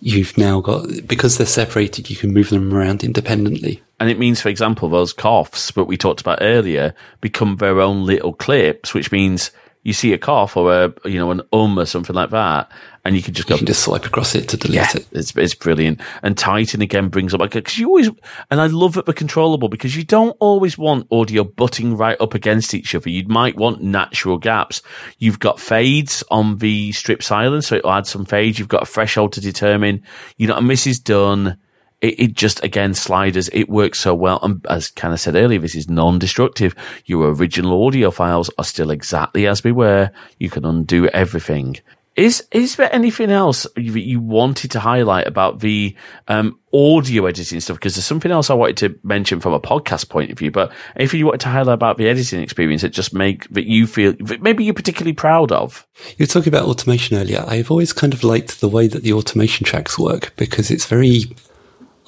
you've now got, because they're separated, you can move them around independently. And it means, for example, those coughs that we talked about earlier become their own little clips, which means you see a cough or a you know an um or something like that, and you can just go. You can just swipe across it to delete yeah, it. It's it's brilliant. And Tighten again brings up because you always and I love it the controllable because you don't always want audio butting right up against each other. You might want natural gaps. You've got fades on the strip silence, so it'll add some fades. You've got a threshold to determine. You know, and this is done it, it, just again sliders it works so well and as kind of said earlier this is non-destructive your original audio files are still exactly as they were you can undo everything is is there anything else that you wanted to highlight about the um, audio editing stuff? Because there's something else I wanted to mention from a podcast point of view. But if you wanted to highlight about the editing experience that just make that you feel maybe you're particularly proud of. You were talking about automation earlier. I've always kind of liked the way that the automation tracks work because it's very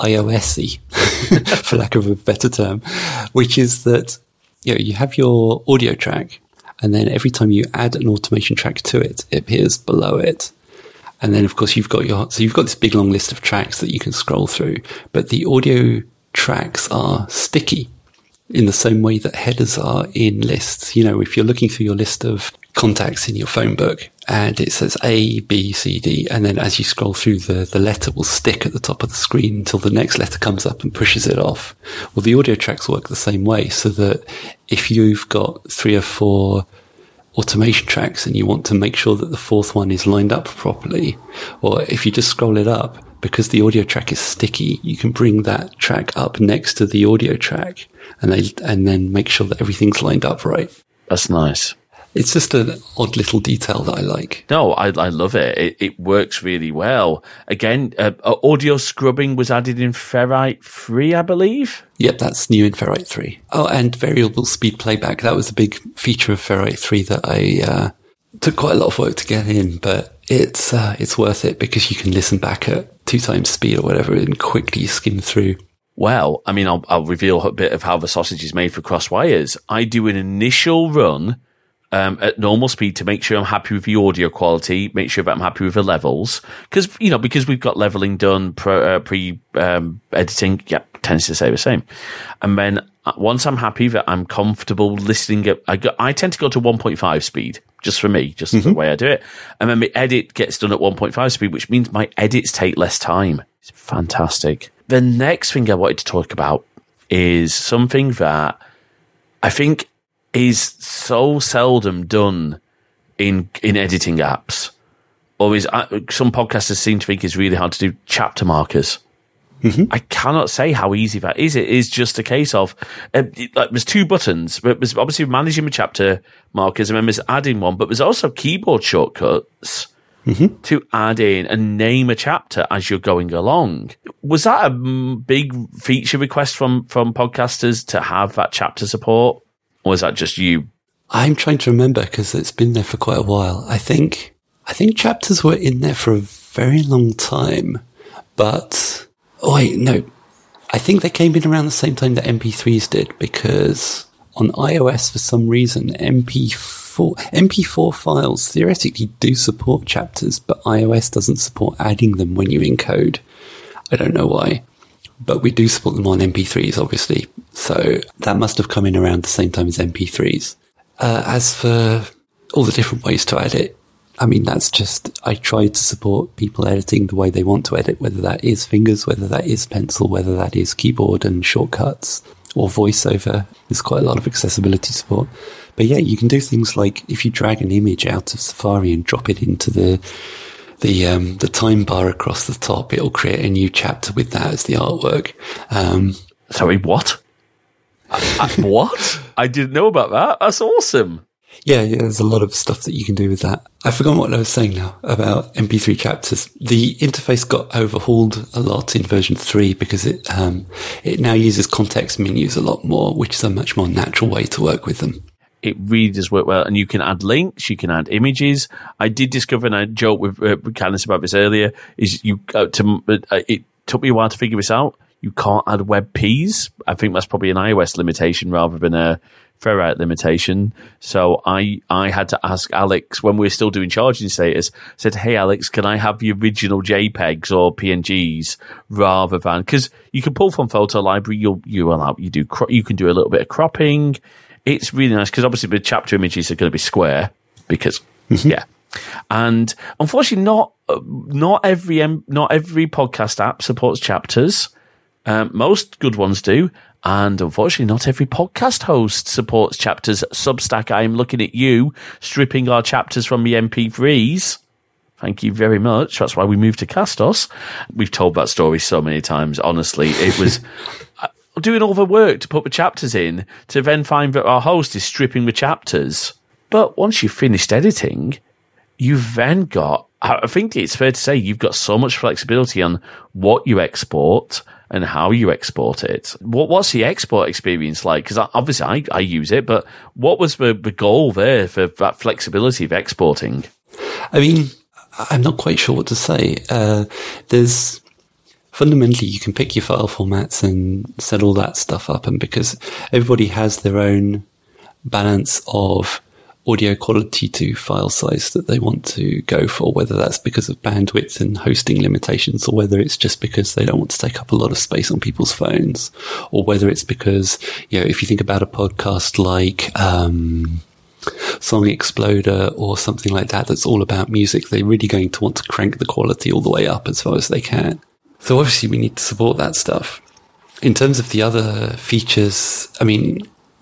iOSy, for lack of a better term, which is that you know you have your audio track, and then every time you add an automation track to it, it appears below it. And then, of course, you've got your so you've got this big long list of tracks that you can scroll through, but the audio tracks are sticky in the same way that headers are in lists. You know, if you're looking through your list of contacts in your phone book and it says A, B, C, D. And then as you scroll through, the, the letter will stick at the top of the screen until the next letter comes up and pushes it off. Well, the audio tracks work the same way so that if you've got three or four automation tracks and you want to make sure that the fourth one is lined up properly, or if you just scroll it up, because the audio track is sticky, you can bring that track up next to the audio track and they, and then make sure that everything's lined up right. That's nice. It's just an odd little detail that I like. No, I, I love it. it. it. works really well. Again, uh, audio scrubbing was added in Ferrite 3, I believe. Yep, that's new in Ferrite 3. Oh, and variable speed playback. That was a big feature of Ferrite 3 that I uh, took quite a lot of work to get in, but it's uh, it's worth it because you can listen back at two times speed or whatever and quickly skim through. Well, I mean, I'll, I'll reveal a bit of how the sausage is made for Crossed Wires. I do an initial run um, at normal speed to make sure I'm happy with the audio quality, make sure that I'm happy with the levels. Because, you know, because we've got leveling done pro, uh, pre um, editing, yeah, tends to say the same. And then uh, once I'm happy that I'm comfortable listening, I, go, I tend to go to 1.5 speed, just for me, just mm-hmm. the way I do it. And then the edit gets done at 1.5 speed, which means my edits take less time. It's fantastic. The next thing I wanted to talk about is something that I think is so seldom done in in editing apps, or is uh, some podcasters seem to think it's really hard to do chapter markers. Mm-hmm. I cannot say how easy that is. It is just a case of uh, like there's two buttons. but There's obviously managing the chapter markers, and then there's adding one, but there's also keyboard shortcuts mm-hmm. to add in and name a chapter as you're going along. Was that a big feature request from from podcasters to have that chapter support? Or is that just you? I'm trying to remember because it's been there for quite a while. I think, I think chapters were in there for a very long time, but, oh wait, no. I think they came in around the same time that MP3s did because on iOS for some reason, MP4, MP4 files theoretically do support chapters, but iOS doesn't support adding them when you encode. I don't know why but we do support them on MP3s, obviously. So that must have come in around the same time as MP3s. Uh, as for all the different ways to edit, I mean, that's just, I try to support people editing the way they want to edit, whether that is fingers, whether that is pencil, whether that is keyboard and shortcuts or voiceover. There's quite a lot of accessibility support. But yeah, you can do things like if you drag an image out of Safari and drop it into the the um, the time bar across the top, it'll create a new chapter with that as the artwork. Um, Sorry, what? what? I didn't know about that. That's awesome. Yeah, yeah, there's a lot of stuff that you can do with that. I've forgotten what I was saying now about MP3 chapters. The interface got overhauled a lot in version three because it um, it now uses context menus a lot more, which is a much more natural way to work with them it really does work well. And you can add links, you can add images. I did discover, and I joked with, uh, Canis about this earlier, is you uh, to uh, it took me a while to figure this out. You can't add WebPs. I think that's probably an iOS limitation rather than a Ferrite limitation. So I I had to ask Alex when we were still doing charging status. Said, "Hey Alex, can I have the original JPEGs or PNGs rather than because you can pull from photo library. You'll you allow you do you can do a little bit of cropping." It's really nice because obviously the chapter images are going to be square. because yeah. And unfortunately, not not every not every podcast app supports chapters. Um, most good ones do, and unfortunately, not every podcast host supports chapters. Substack, I am looking at you stripping our chapters from the MP3s. Thank you very much. That's why we moved to Castos. We've told that story so many times. Honestly, it was doing all the work to put the chapters in to then find that our host is stripping the chapters. But once you've finished editing, you've then got, I think it's fair to say you've got so much flexibility on what you export and how you export it. What, what's the export experience like? Because obviously I, I use it, but what was the, the goal there for that flexibility of exporting? I mean, I'm not quite sure what to say. Uh, there's fundamentally you can pick your file formats and set all that stuff up, and because everybody has their own balance of audio quality to file size that they want to go for, whether that's because of bandwidth and hosting limitations, or whether it's just because they don't want to take up a lot of space on people's phones, or whether it's because, you know, if you think about a podcast like, um, Song Exploder or something like that that's all about music, they're really going to want to crank the quality all the way up as far as they can. So obviously we need to support that stuff. In terms of the other features, I mean,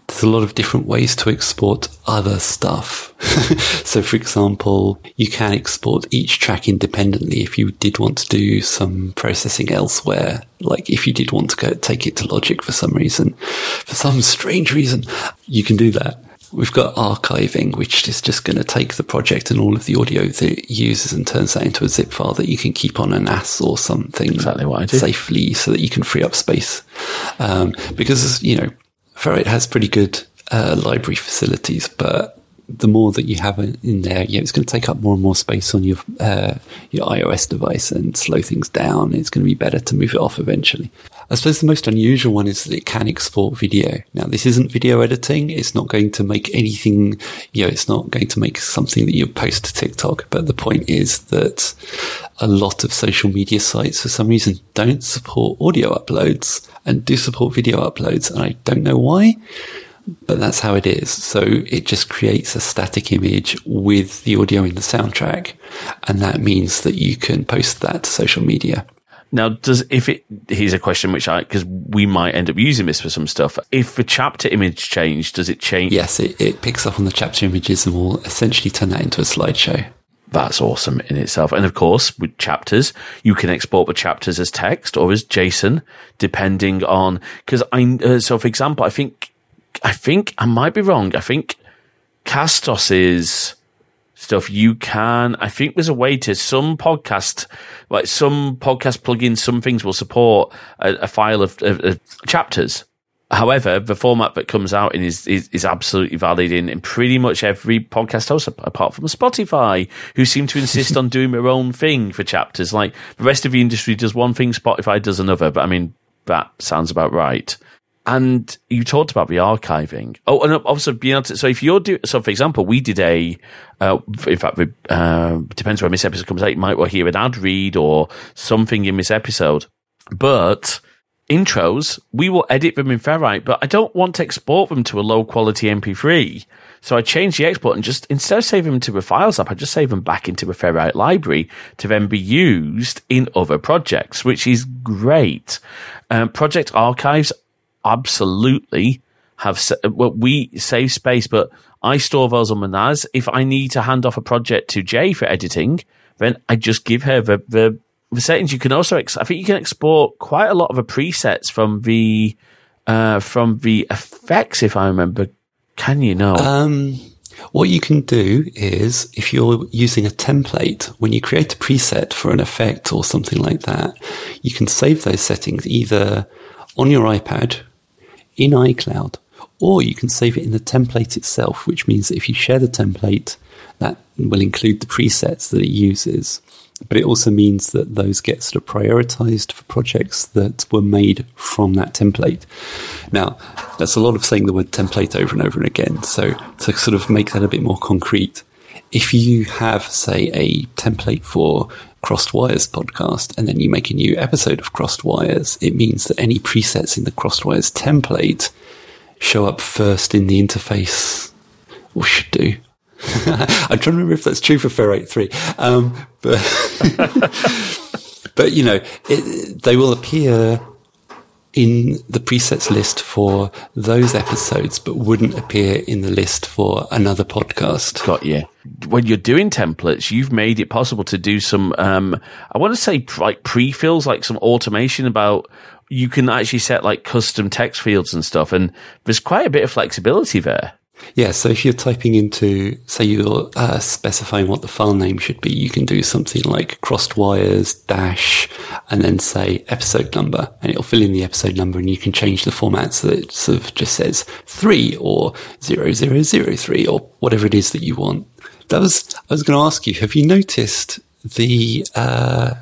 there's a lot of different ways to export other stuff. so, for example, you can export each track independently if you did want to do some processing elsewhere. Like if you did want to go take it to Logic for some reason, for some strange reason, you can do that. We've got archiving, which is just going to take the project and all of the audio that it uses and turns that into a zip file that you can keep on an NAS or something exactly what I do. safely so that you can free up space. Um, because, you know, Ferrite has pretty good uh, library facilities, but the more that you have in there, yeah, it's going to take up more and more space on your uh, your iOS device and slow things down. It's going to be better to move it off eventually. I suppose the most unusual one is that it can export video. Now, this isn't video editing. It's not going to make anything, you know, it's not going to make something that you post to TikTok. But the point is that a lot of social media sites, for some reason, don't support audio uploads and do support video uploads. And I don't know why, but that's how it is. So it just creates a static image with the audio in the soundtrack. And that means that you can post that to social media. Now, does if it here's a question which I because we might end up using this for some stuff. If the chapter image change, does it change? Yes, it, it picks up on the chapter images and will essentially turn that into a slideshow. That's awesome in itself. And of course, with chapters, you can export the chapters as text or as JSON, depending on, cause I, uh, so for example, I think, I think I might be wrong. I think Castos's stuff you can, I think there's a way to some podcast, like some podcast plugins, some things will support a, a file of, of, of chapters. However, the format that comes out in is, is, is absolutely valid in, in pretty much every podcast host, apart from Spotify, who seem to insist on doing their own thing for chapters. Like the rest of the industry does one thing, Spotify does another. But I mean, that sounds about right. And you talked about the archiving. Oh, and also being able to, so if you're doing, so for example, we did a, uh, in fact, uh, depends when this episode comes out, you might well hear an ad read or something in this episode. But intros, we will edit them in Ferrite, but I don't want to export them to a low quality MP3. So I changed the export and just instead of saving them to a files app, I just save them back into a Ferrite library to then be used in other projects, which is great. Um, project archives absolutely have, well, we save space, but I store those on my NAS. If I need to hand off a project to Jay for editing, then I just give her the, the the settings you can also ex- I think you can export quite a lot of the presets from the uh, from the effects if I remember. Can you know? Um, what you can do is if you're using a template, when you create a preset for an effect or something like that, you can save those settings either on your iPad, in iCloud, or you can save it in the template itself, which means that if you share the template, that will include the presets that it uses but it also means that those get sort of prioritized for projects that were made from that template. Now, that's a lot of saying the word template over and over and again. So to sort of make that a bit more concrete, if you have, say, a template for Crossed Wires podcast, and then you make a new episode of Crossed Wires, it means that any presets in the Crossed Wires template show up first in the interface, or should do. I'm trying to remember if that's true for Ferrite 3. Um, but, but, you know, it, they will appear in the presets list for those episodes, but wouldn't appear in the list for another podcast. Got you. When you're doing templates, you've made it possible to do some, um, I want to say like pre-fills, like some automation about you can actually set like custom text fields and stuff. And there's quite a bit of flexibility there. Yeah, so if you're typing into, say you're uh, specifying what the file name should be, you can do something like crossed wires dash and then say episode number and it'll fill in the episode number and you can change the format so that it sort of just says three or zero zero zero three or whatever it is that you want. That was, I was going to ask you, have you noticed the, uh,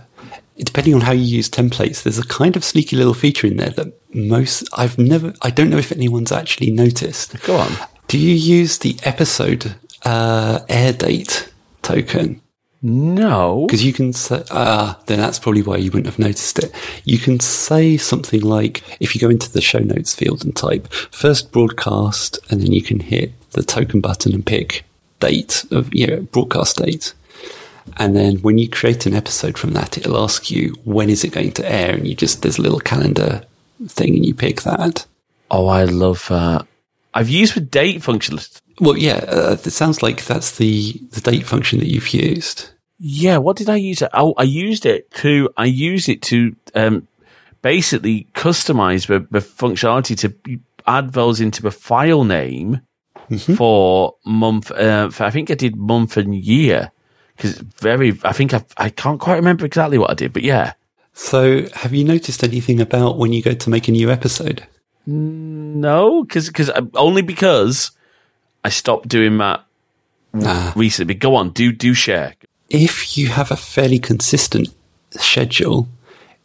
depending on how you use templates, there's a kind of sneaky little feature in there that most, I've never, I don't know if anyone's actually noticed. Go on. Do you use the episode uh, air date token? No. Because you can say, ah, then that's probably why you wouldn't have noticed it. You can say something like, if you go into the show notes field and type first broadcast, and then you can hit the token button and pick date of, you know, broadcast date. And then when you create an episode from that, it'll ask you, when is it going to air? And you just, there's a little calendar thing and you pick that. Oh, I love that. I've used the date function. Well, yeah, uh, it sounds like that's the, the date function that you've used. Yeah, what did I use it? Oh, I used it to, I used it to, um, basically customize the, the functionality to add those into the file name mm-hmm. for month, uh, for, I think I did month and year. Cause very, I think I, I can't quite remember exactly what I did, but yeah. So have you noticed anything about when you go to make a new episode? No, because because uh, only because I stopped doing that ah. recently. But go on, do do share. If you have a fairly consistent schedule,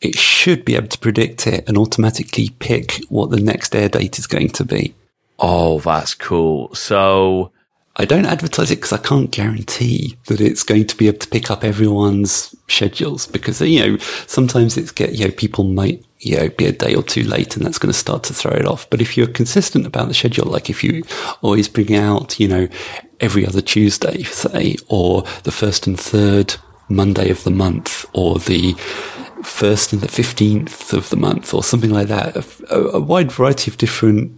it should be able to predict it and automatically pick what the next air date is going to be. Oh, that's cool. So I don't advertise it because I can't guarantee that it's going to be able to pick up everyone's schedules because, you know, sometimes it's get, you know, people might you know, be a day or two late and that's going to start to throw it off. But if you're consistent about the schedule, like if you always bring out, you know, every other Tuesday, say, or the first and third Monday of the month, or the first and the 15th of the month, or something like that, a, a wide variety of different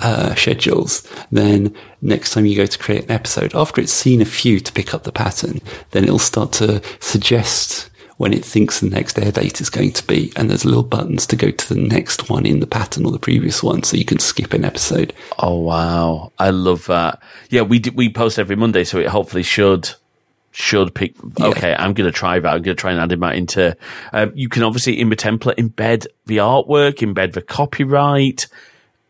uh, schedules, then next time you go to create an episode, after it's seen a few to pick up the pattern, then it'll start to suggest when it thinks the next air date is going to be. And there's little buttons to go to the next one in the pattern or the previous one. So you can skip an episode. Oh, wow. I love that. Yeah, we do, we post every Monday. So it hopefully should should pick. Yeah. Okay, I'm going to try that. I'm going to try and add that into. Um, you can obviously in the template embed the artwork, embed the copyright.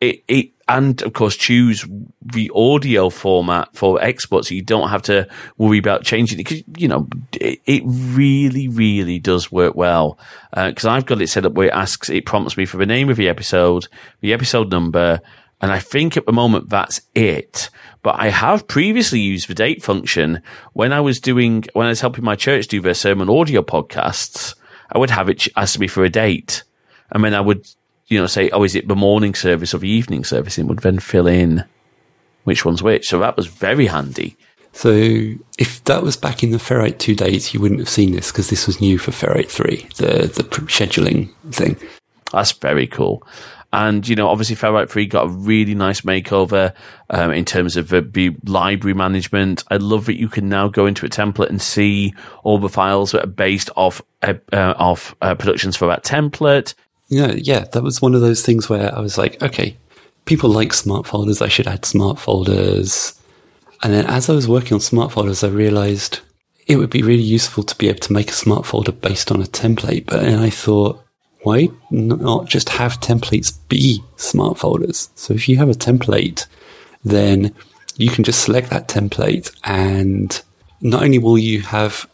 It, it and of course choose the audio format for export so you don't have to worry about changing it because you know it, it, really really does work well because uh, I've got it set up where it asks it prompts me for the name of the episode the episode number and I think at the moment that's it. But I have previously used the date function when I was doing when I was helping my church do their sermon audio podcasts. I would have it ask me for a date and then I would you know, say, oh, is it the morning service or the evening service? It would then fill in which one's which. So that was very handy. So if that was back in the Ferrite two days, you wouldn't have seen this because this was new for Ferrite three, the the scheduling thing. That's very cool. And, you know, obviously Ferrite 3 got a really nice makeover um, in terms of the library management. I love that you can now go into a template and see all the files that are based off, uh, uh, off uh, productions for that template know, yeah, that was one of those things where I was like, okay, people like smart folders. I should add smart folders. And then as I was working on smart folders, I realized it would be really useful to be able to make a smart folder based on a template. But then I thought, why not just have templates be smart folders? So if you have a template, then you can just select that template and not only will you have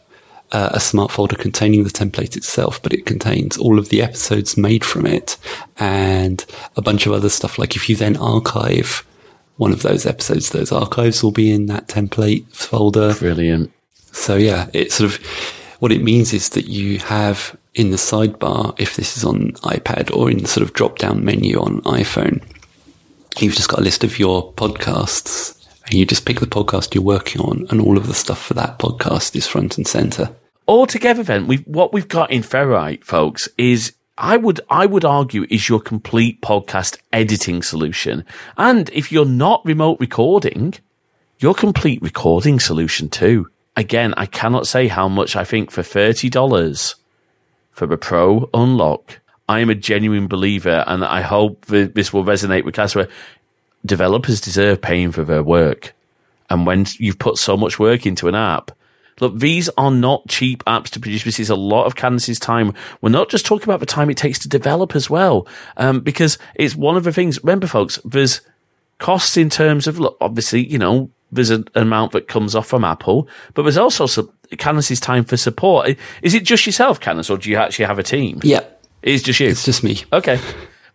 uh, a smart folder containing the template itself, but it contains all of the episodes made from it and a bunch of other stuff. Like if you then archive one of those episodes, those archives will be in that template folder. Brilliant. So yeah, it sort of, what it means is that you have in the sidebar, if this is on iPad or in the sort of drop down menu on iPhone, you've just got a list of your podcasts and you just pick the podcast you're working on, and all of the stuff for that podcast is front and center. Altogether, then, we've, what we've got in Ferrite, folks, is I would I would argue is your complete podcast editing solution. And if you're not remote recording, your complete recording solution too. Again, I cannot say how much I think for thirty dollars for the Pro Unlock. I am a genuine believer, and I hope this will resonate with Casper. Developers deserve paying for their work, and when you've put so much work into an app, Look, these are not cheap apps to produce. This is a lot of Canis's time. We're not just talking about the time it takes to develop as well, um, because it's one of the things. Remember, folks, there's costs in terms of, look, obviously, you know, there's an amount that comes off from Apple, but there's also some, Canis's time for support. Is it just yourself, Candace, or do you actually have a team? Yeah. It's just you. It's just me. Okay.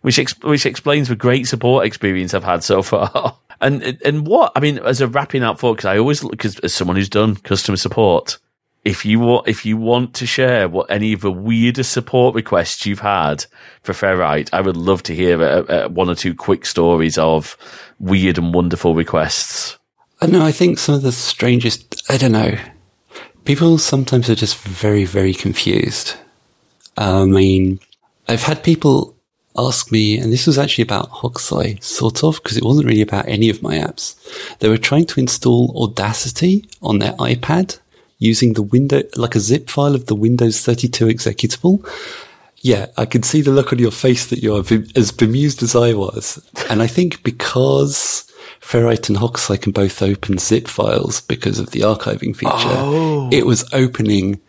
Which, ex- which explains the great support experience I've had so far. And and what I mean as a wrapping up for because I always because as someone who's done customer support, if you want if you want to share what any of the weirdest support requests you've had for Ferrite, I would love to hear uh, uh, one or two quick stories of weird and wonderful requests. I know. I think some of the strangest. I don't know. People sometimes are just very very confused. I mean, I've had people asked me, and this was actually about Hokusai, sort of, because it wasn't really about any of my apps. They were trying to install Audacity on their iPad using the window, like a zip file of the Windows 32 executable. Yeah, I could see the look on your face that you're as bemused as I was. And I think because Ferrite and Hokusai can both open zip files because of the archiving feature, oh. it was opening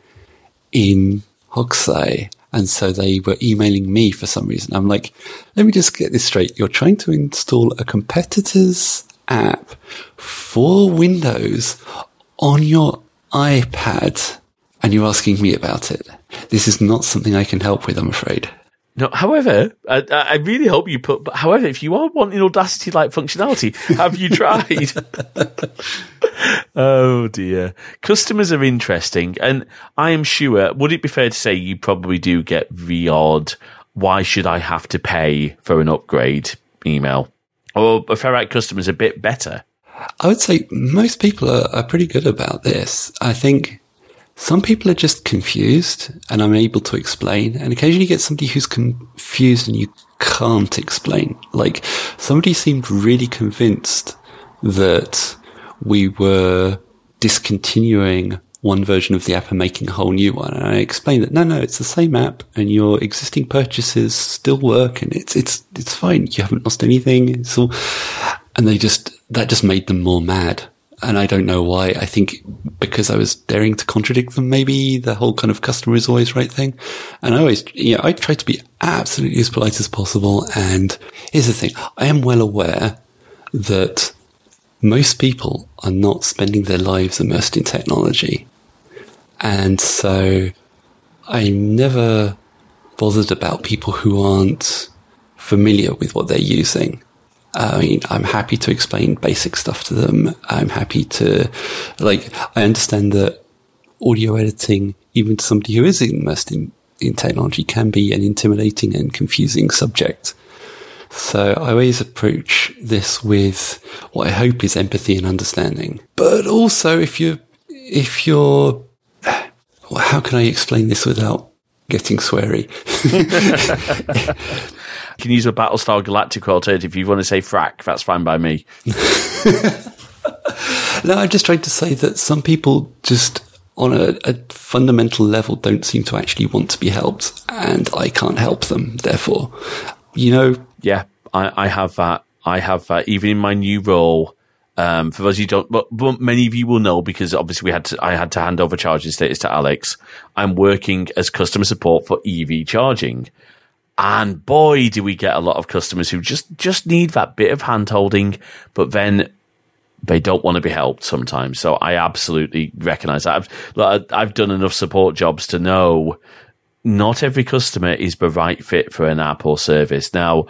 in Hokusai and so they were emailing me for some reason. I'm like, let me just get this straight. You're trying to install a competitor's app for Windows on your iPad and you're asking me about it. This is not something I can help with, I'm afraid. No, however, I, I, really hope you put. But however, if you are wanting Audacity like functionality, have you tried? oh dear, customers are interesting, and I am sure. Would it be fair to say you probably do get the odd? Why should I have to pay for an upgrade email? Or a Ferrite customer's a bit better. I would say most people are, are pretty good about this. I think some people are just confused and I'm able to explain. And occasionally you get somebody who's confused and you can't explain. Like somebody seemed really convinced that we were discontinuing one version of the app and making a whole new one. And I explained that no, no, it's the same app and your existing purchases still work and it's, it's, it's fine. You haven't lost anything. It's all, and they just, that just made them more mad and I don't know why. I think because I was daring to contradict them, maybe the whole kind of customer is always right thing. And I always, you know, I try to be absolutely as polite as possible. And here's the thing. I am well aware that most people are not spending their lives immersed in technology. And so I'm never bothered about people who aren't familiar with what they're using. I mean, I'm happy to explain basic stuff to them. I'm happy to, like, I understand that audio editing, even to somebody who is immersed in, in technology, can be an intimidating and confusing subject. So I always approach this with what I hope is empathy and understanding. But also, if you're, if you're, how can I explain this without getting sweary? can use a Battlestar Galactica alternative. If you want to say frack, that's fine by me. no, I'm just trying to say that some people just on a, a, fundamental level don't seem to actually want to be helped, and I can't help them. Therefore, you know. Yeah, I, I have that. I have that. Even in my new role, um, for those who don't, but, but, many of you will know because obviously we had to, I had to hand over charging status to Alex. I'm working as customer support for EV charging. And boy, do we get a lot of customers who just, just need that bit of hand holding, but then they don't want to be helped sometimes. So I absolutely recognize that. I've, I've done enough support jobs to know not every customer is the right fit for an app or service. Now,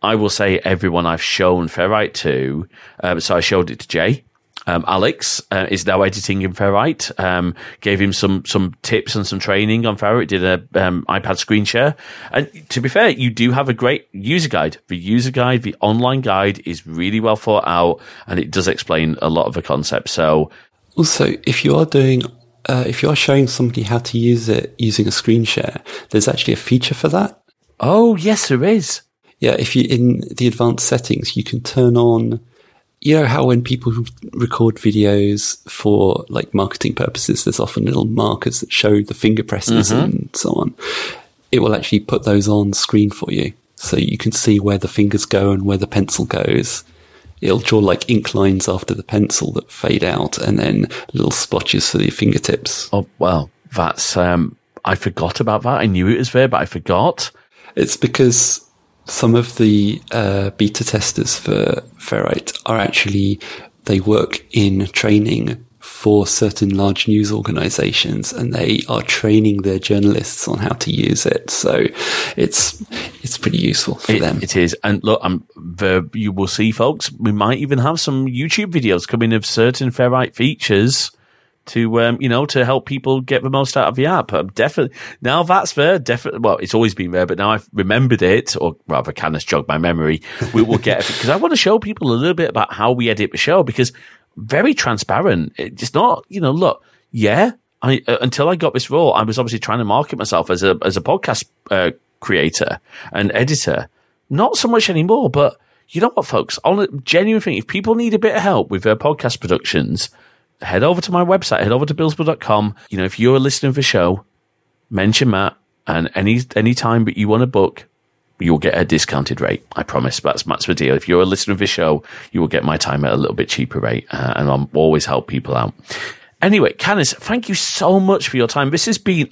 I will say everyone I've shown Ferrite to, um, so I showed it to Jay, Um, Alex uh, is now editing in Ferrite. Um, gave him some some tips and some training on Ferrite. Did a um, iPad screen share. And to be fair, you do have a great user guide. The user guide, the online guide, is really well thought out, and it does explain a lot of the concepts. So, also, if you are doing uh, if you are showing somebody how to use it using a screen share, there's actually a feature for that. Oh, yes, there is. Yeah, if you in the advanced settings, you can turn on. You know how when people record videos for like marketing purposes, there's often little markers that show the finger presses mm-hmm. and so on. It will actually put those on screen for you, so you can see where the fingers go and where the pencil goes. It'll draw like ink lines after the pencil that fade out, and then little splotches for the fingertips. Oh well, that's um, I forgot about that. I knew it was there, but I forgot. It's because some of the uh, beta testers for Ferrite are actually they work in training for certain large news organizations and they are training their journalists on how to use it. So it's it's pretty useful for it, them. It is. And look, I'm the, you will see folks, we might even have some YouTube videos coming of certain Ferrite features to um, you know to help people get the most out of the app. I'm definitely now that's there. Definitely, well, it's always been there, but now I've remembered it, or rather, Canis jogged my memory. We will get because I want to show people a little bit about how we edit the show because very transparent. It's not you know look yeah. I, uh, until I got this role, I was obviously trying to market myself as a as a podcast uh, creator and editor. Not so much anymore, but you know what, folks? On a genuine thing, if people need a bit of help with their podcast productions, head over to my website, head over to billsborough.com. You know, if you're listening for the show, mention Matt and any any time that you want to book, you'll get a discounted rate. I promise. That's that's the deal. If you're a listener of the show, you will get my time at a little bit cheaper rate, uh, and I'll always help people out. Anyway, Canis, thank you so much for your time. This has been,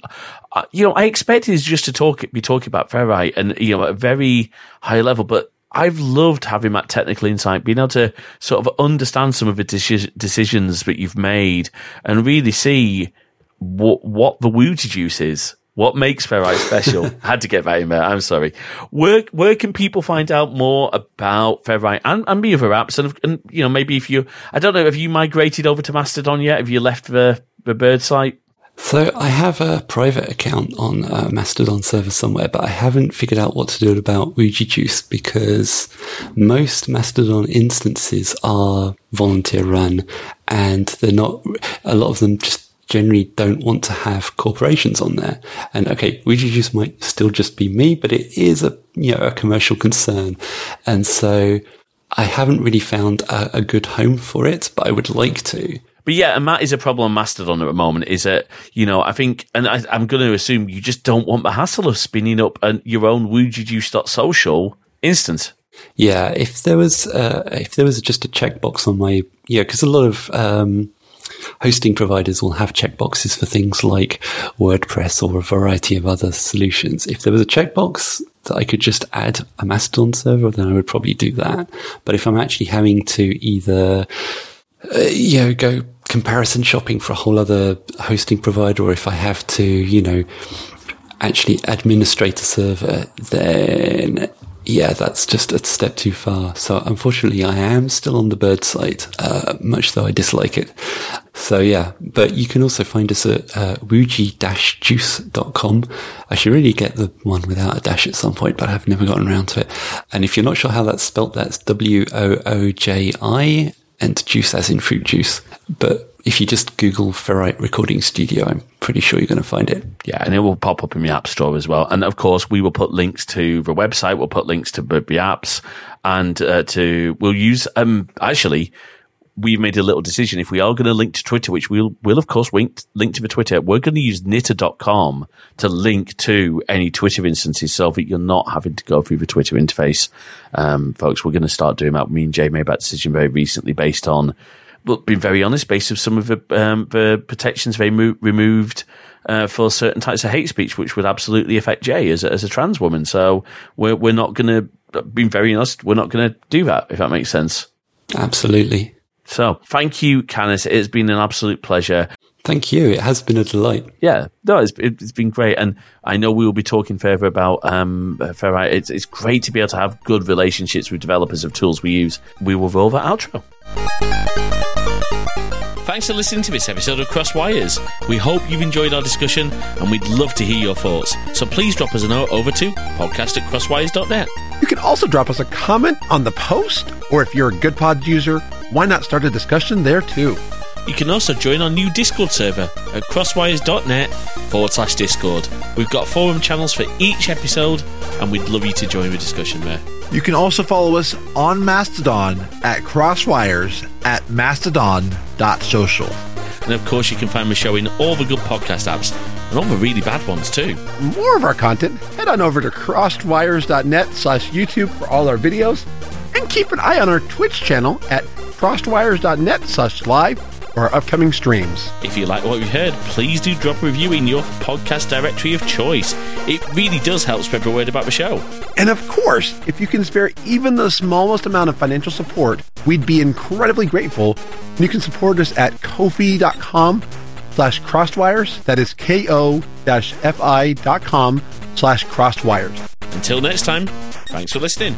uh, you know, I expected just to talk, be talking about Ferrite and, you know, at a very high level, but I've loved having that technical insight, being able to sort of understand some of the decisions that you've made and really see what, what the Wooji juice is. What makes Ferrite special? I had to get that in there. I'm sorry. Where where can people find out more about Ferrite and, and the other apps? And, and you know, maybe if you, I don't know, have you migrated over to Mastodon yet? Have you left the the bird site? So I have a private account on a Mastodon server somewhere, but I haven't figured out what to do about Wooji Juice because most Mastodon instances are volunteer run and they're not, a lot of them just generally don't want to have corporations on there. And okay, Wooji Juice might still just be me, but it is a, you know, a commercial concern. And so I haven't really found a, a good home for it, but I would like to. But yeah, and that is a problem on Mastodon at the moment. Is that you know I think, and I, am going to assume you just don't want the hassle of spinning up an, your own Social instance. Yeah, if there was uh, if there was just a checkbox on my yeah, because a lot of um, hosting providers will have checkboxes for things like WordPress or a variety of other solutions. If there was a checkbox that I could just add a Mastodon server, then I would probably do that. But if I'm actually having to either uh, you know, go comparison shopping for a whole other hosting provider, or if I have to, you know, actually administrate a server, then yeah, that's just a step too far. So unfortunately, I am still on the bird site, uh, much though I dislike it. So yeah, but you can also find us at uh, wooji-juice.com. I should really get the one without a dash at some point, but I've never gotten around to it. And if you're not sure how that's spelt, that's W-O-O-J-I and juice as in fruit juice. But if you just Google Ferrite Recording Studio, I'm pretty sure you're going to find it. Yeah, and it will pop up in the App Store as well. And of course, we will put links to the website. We'll put links to the apps, and uh, to we'll use um actually we've made a little decision. If we are going to link to Twitter, which we'll, we'll of course link, link to the Twitter, we're going to use nitter.com to link to any Twitter instances so that you're not having to go through the Twitter interface. Um, folks, we're going to start doing that. Me and Jay made that decision very recently based on, well, being very honest, based on some of the, um, the protections they mo- removed uh, for certain types of hate speech, which would absolutely affect Jay as a, as a trans woman. So we're, we're not going to, being very honest, we're not going to do that, if that makes sense. Absolutely. So thank you, Canis. It has been an absolute pleasure. Thank you. It has been a delight. Yeah, no, it's, it's been great, and I know we will be talking further about um, Ferrite. It's, it's great to be able to have good relationships with developers of tools we use. We will roll that outro. Thanks for listening to this episode of Crossed Wires. We hope you've enjoyed our discussion and we'd love to hear your thoughts. So please drop us a note over to podcast at crossedwires.net. You can also drop us a comment on the post, or if you're a Goodpods user, why not start a discussion there too? You can also join our new Discord server at crossedwires.net forward slash Discord. We've got forum channels for each episode, and we'd love you to join the discussion there. You can also follow us on Mastodon at Crossed Wires at mastodon.social. And of course, you can find the show in all the good podcast apps and all the really bad ones too. More of our content, head on over to crossedwires.net slash YouTube for all our videos, and keep an eye on our Twitch channel at crossedwires.net slash live for our upcoming streams. If you like what you heard, please do drop a review in your podcast directory of choice. It really does help spread the word about the show. And of course, if you can spare even the smallest amount of financial support, we'd be incredibly grateful. And you can support us at kofi.com slash crossedwires. That is ko-fi.com slash crossedwires. Until next time, thanks for listening.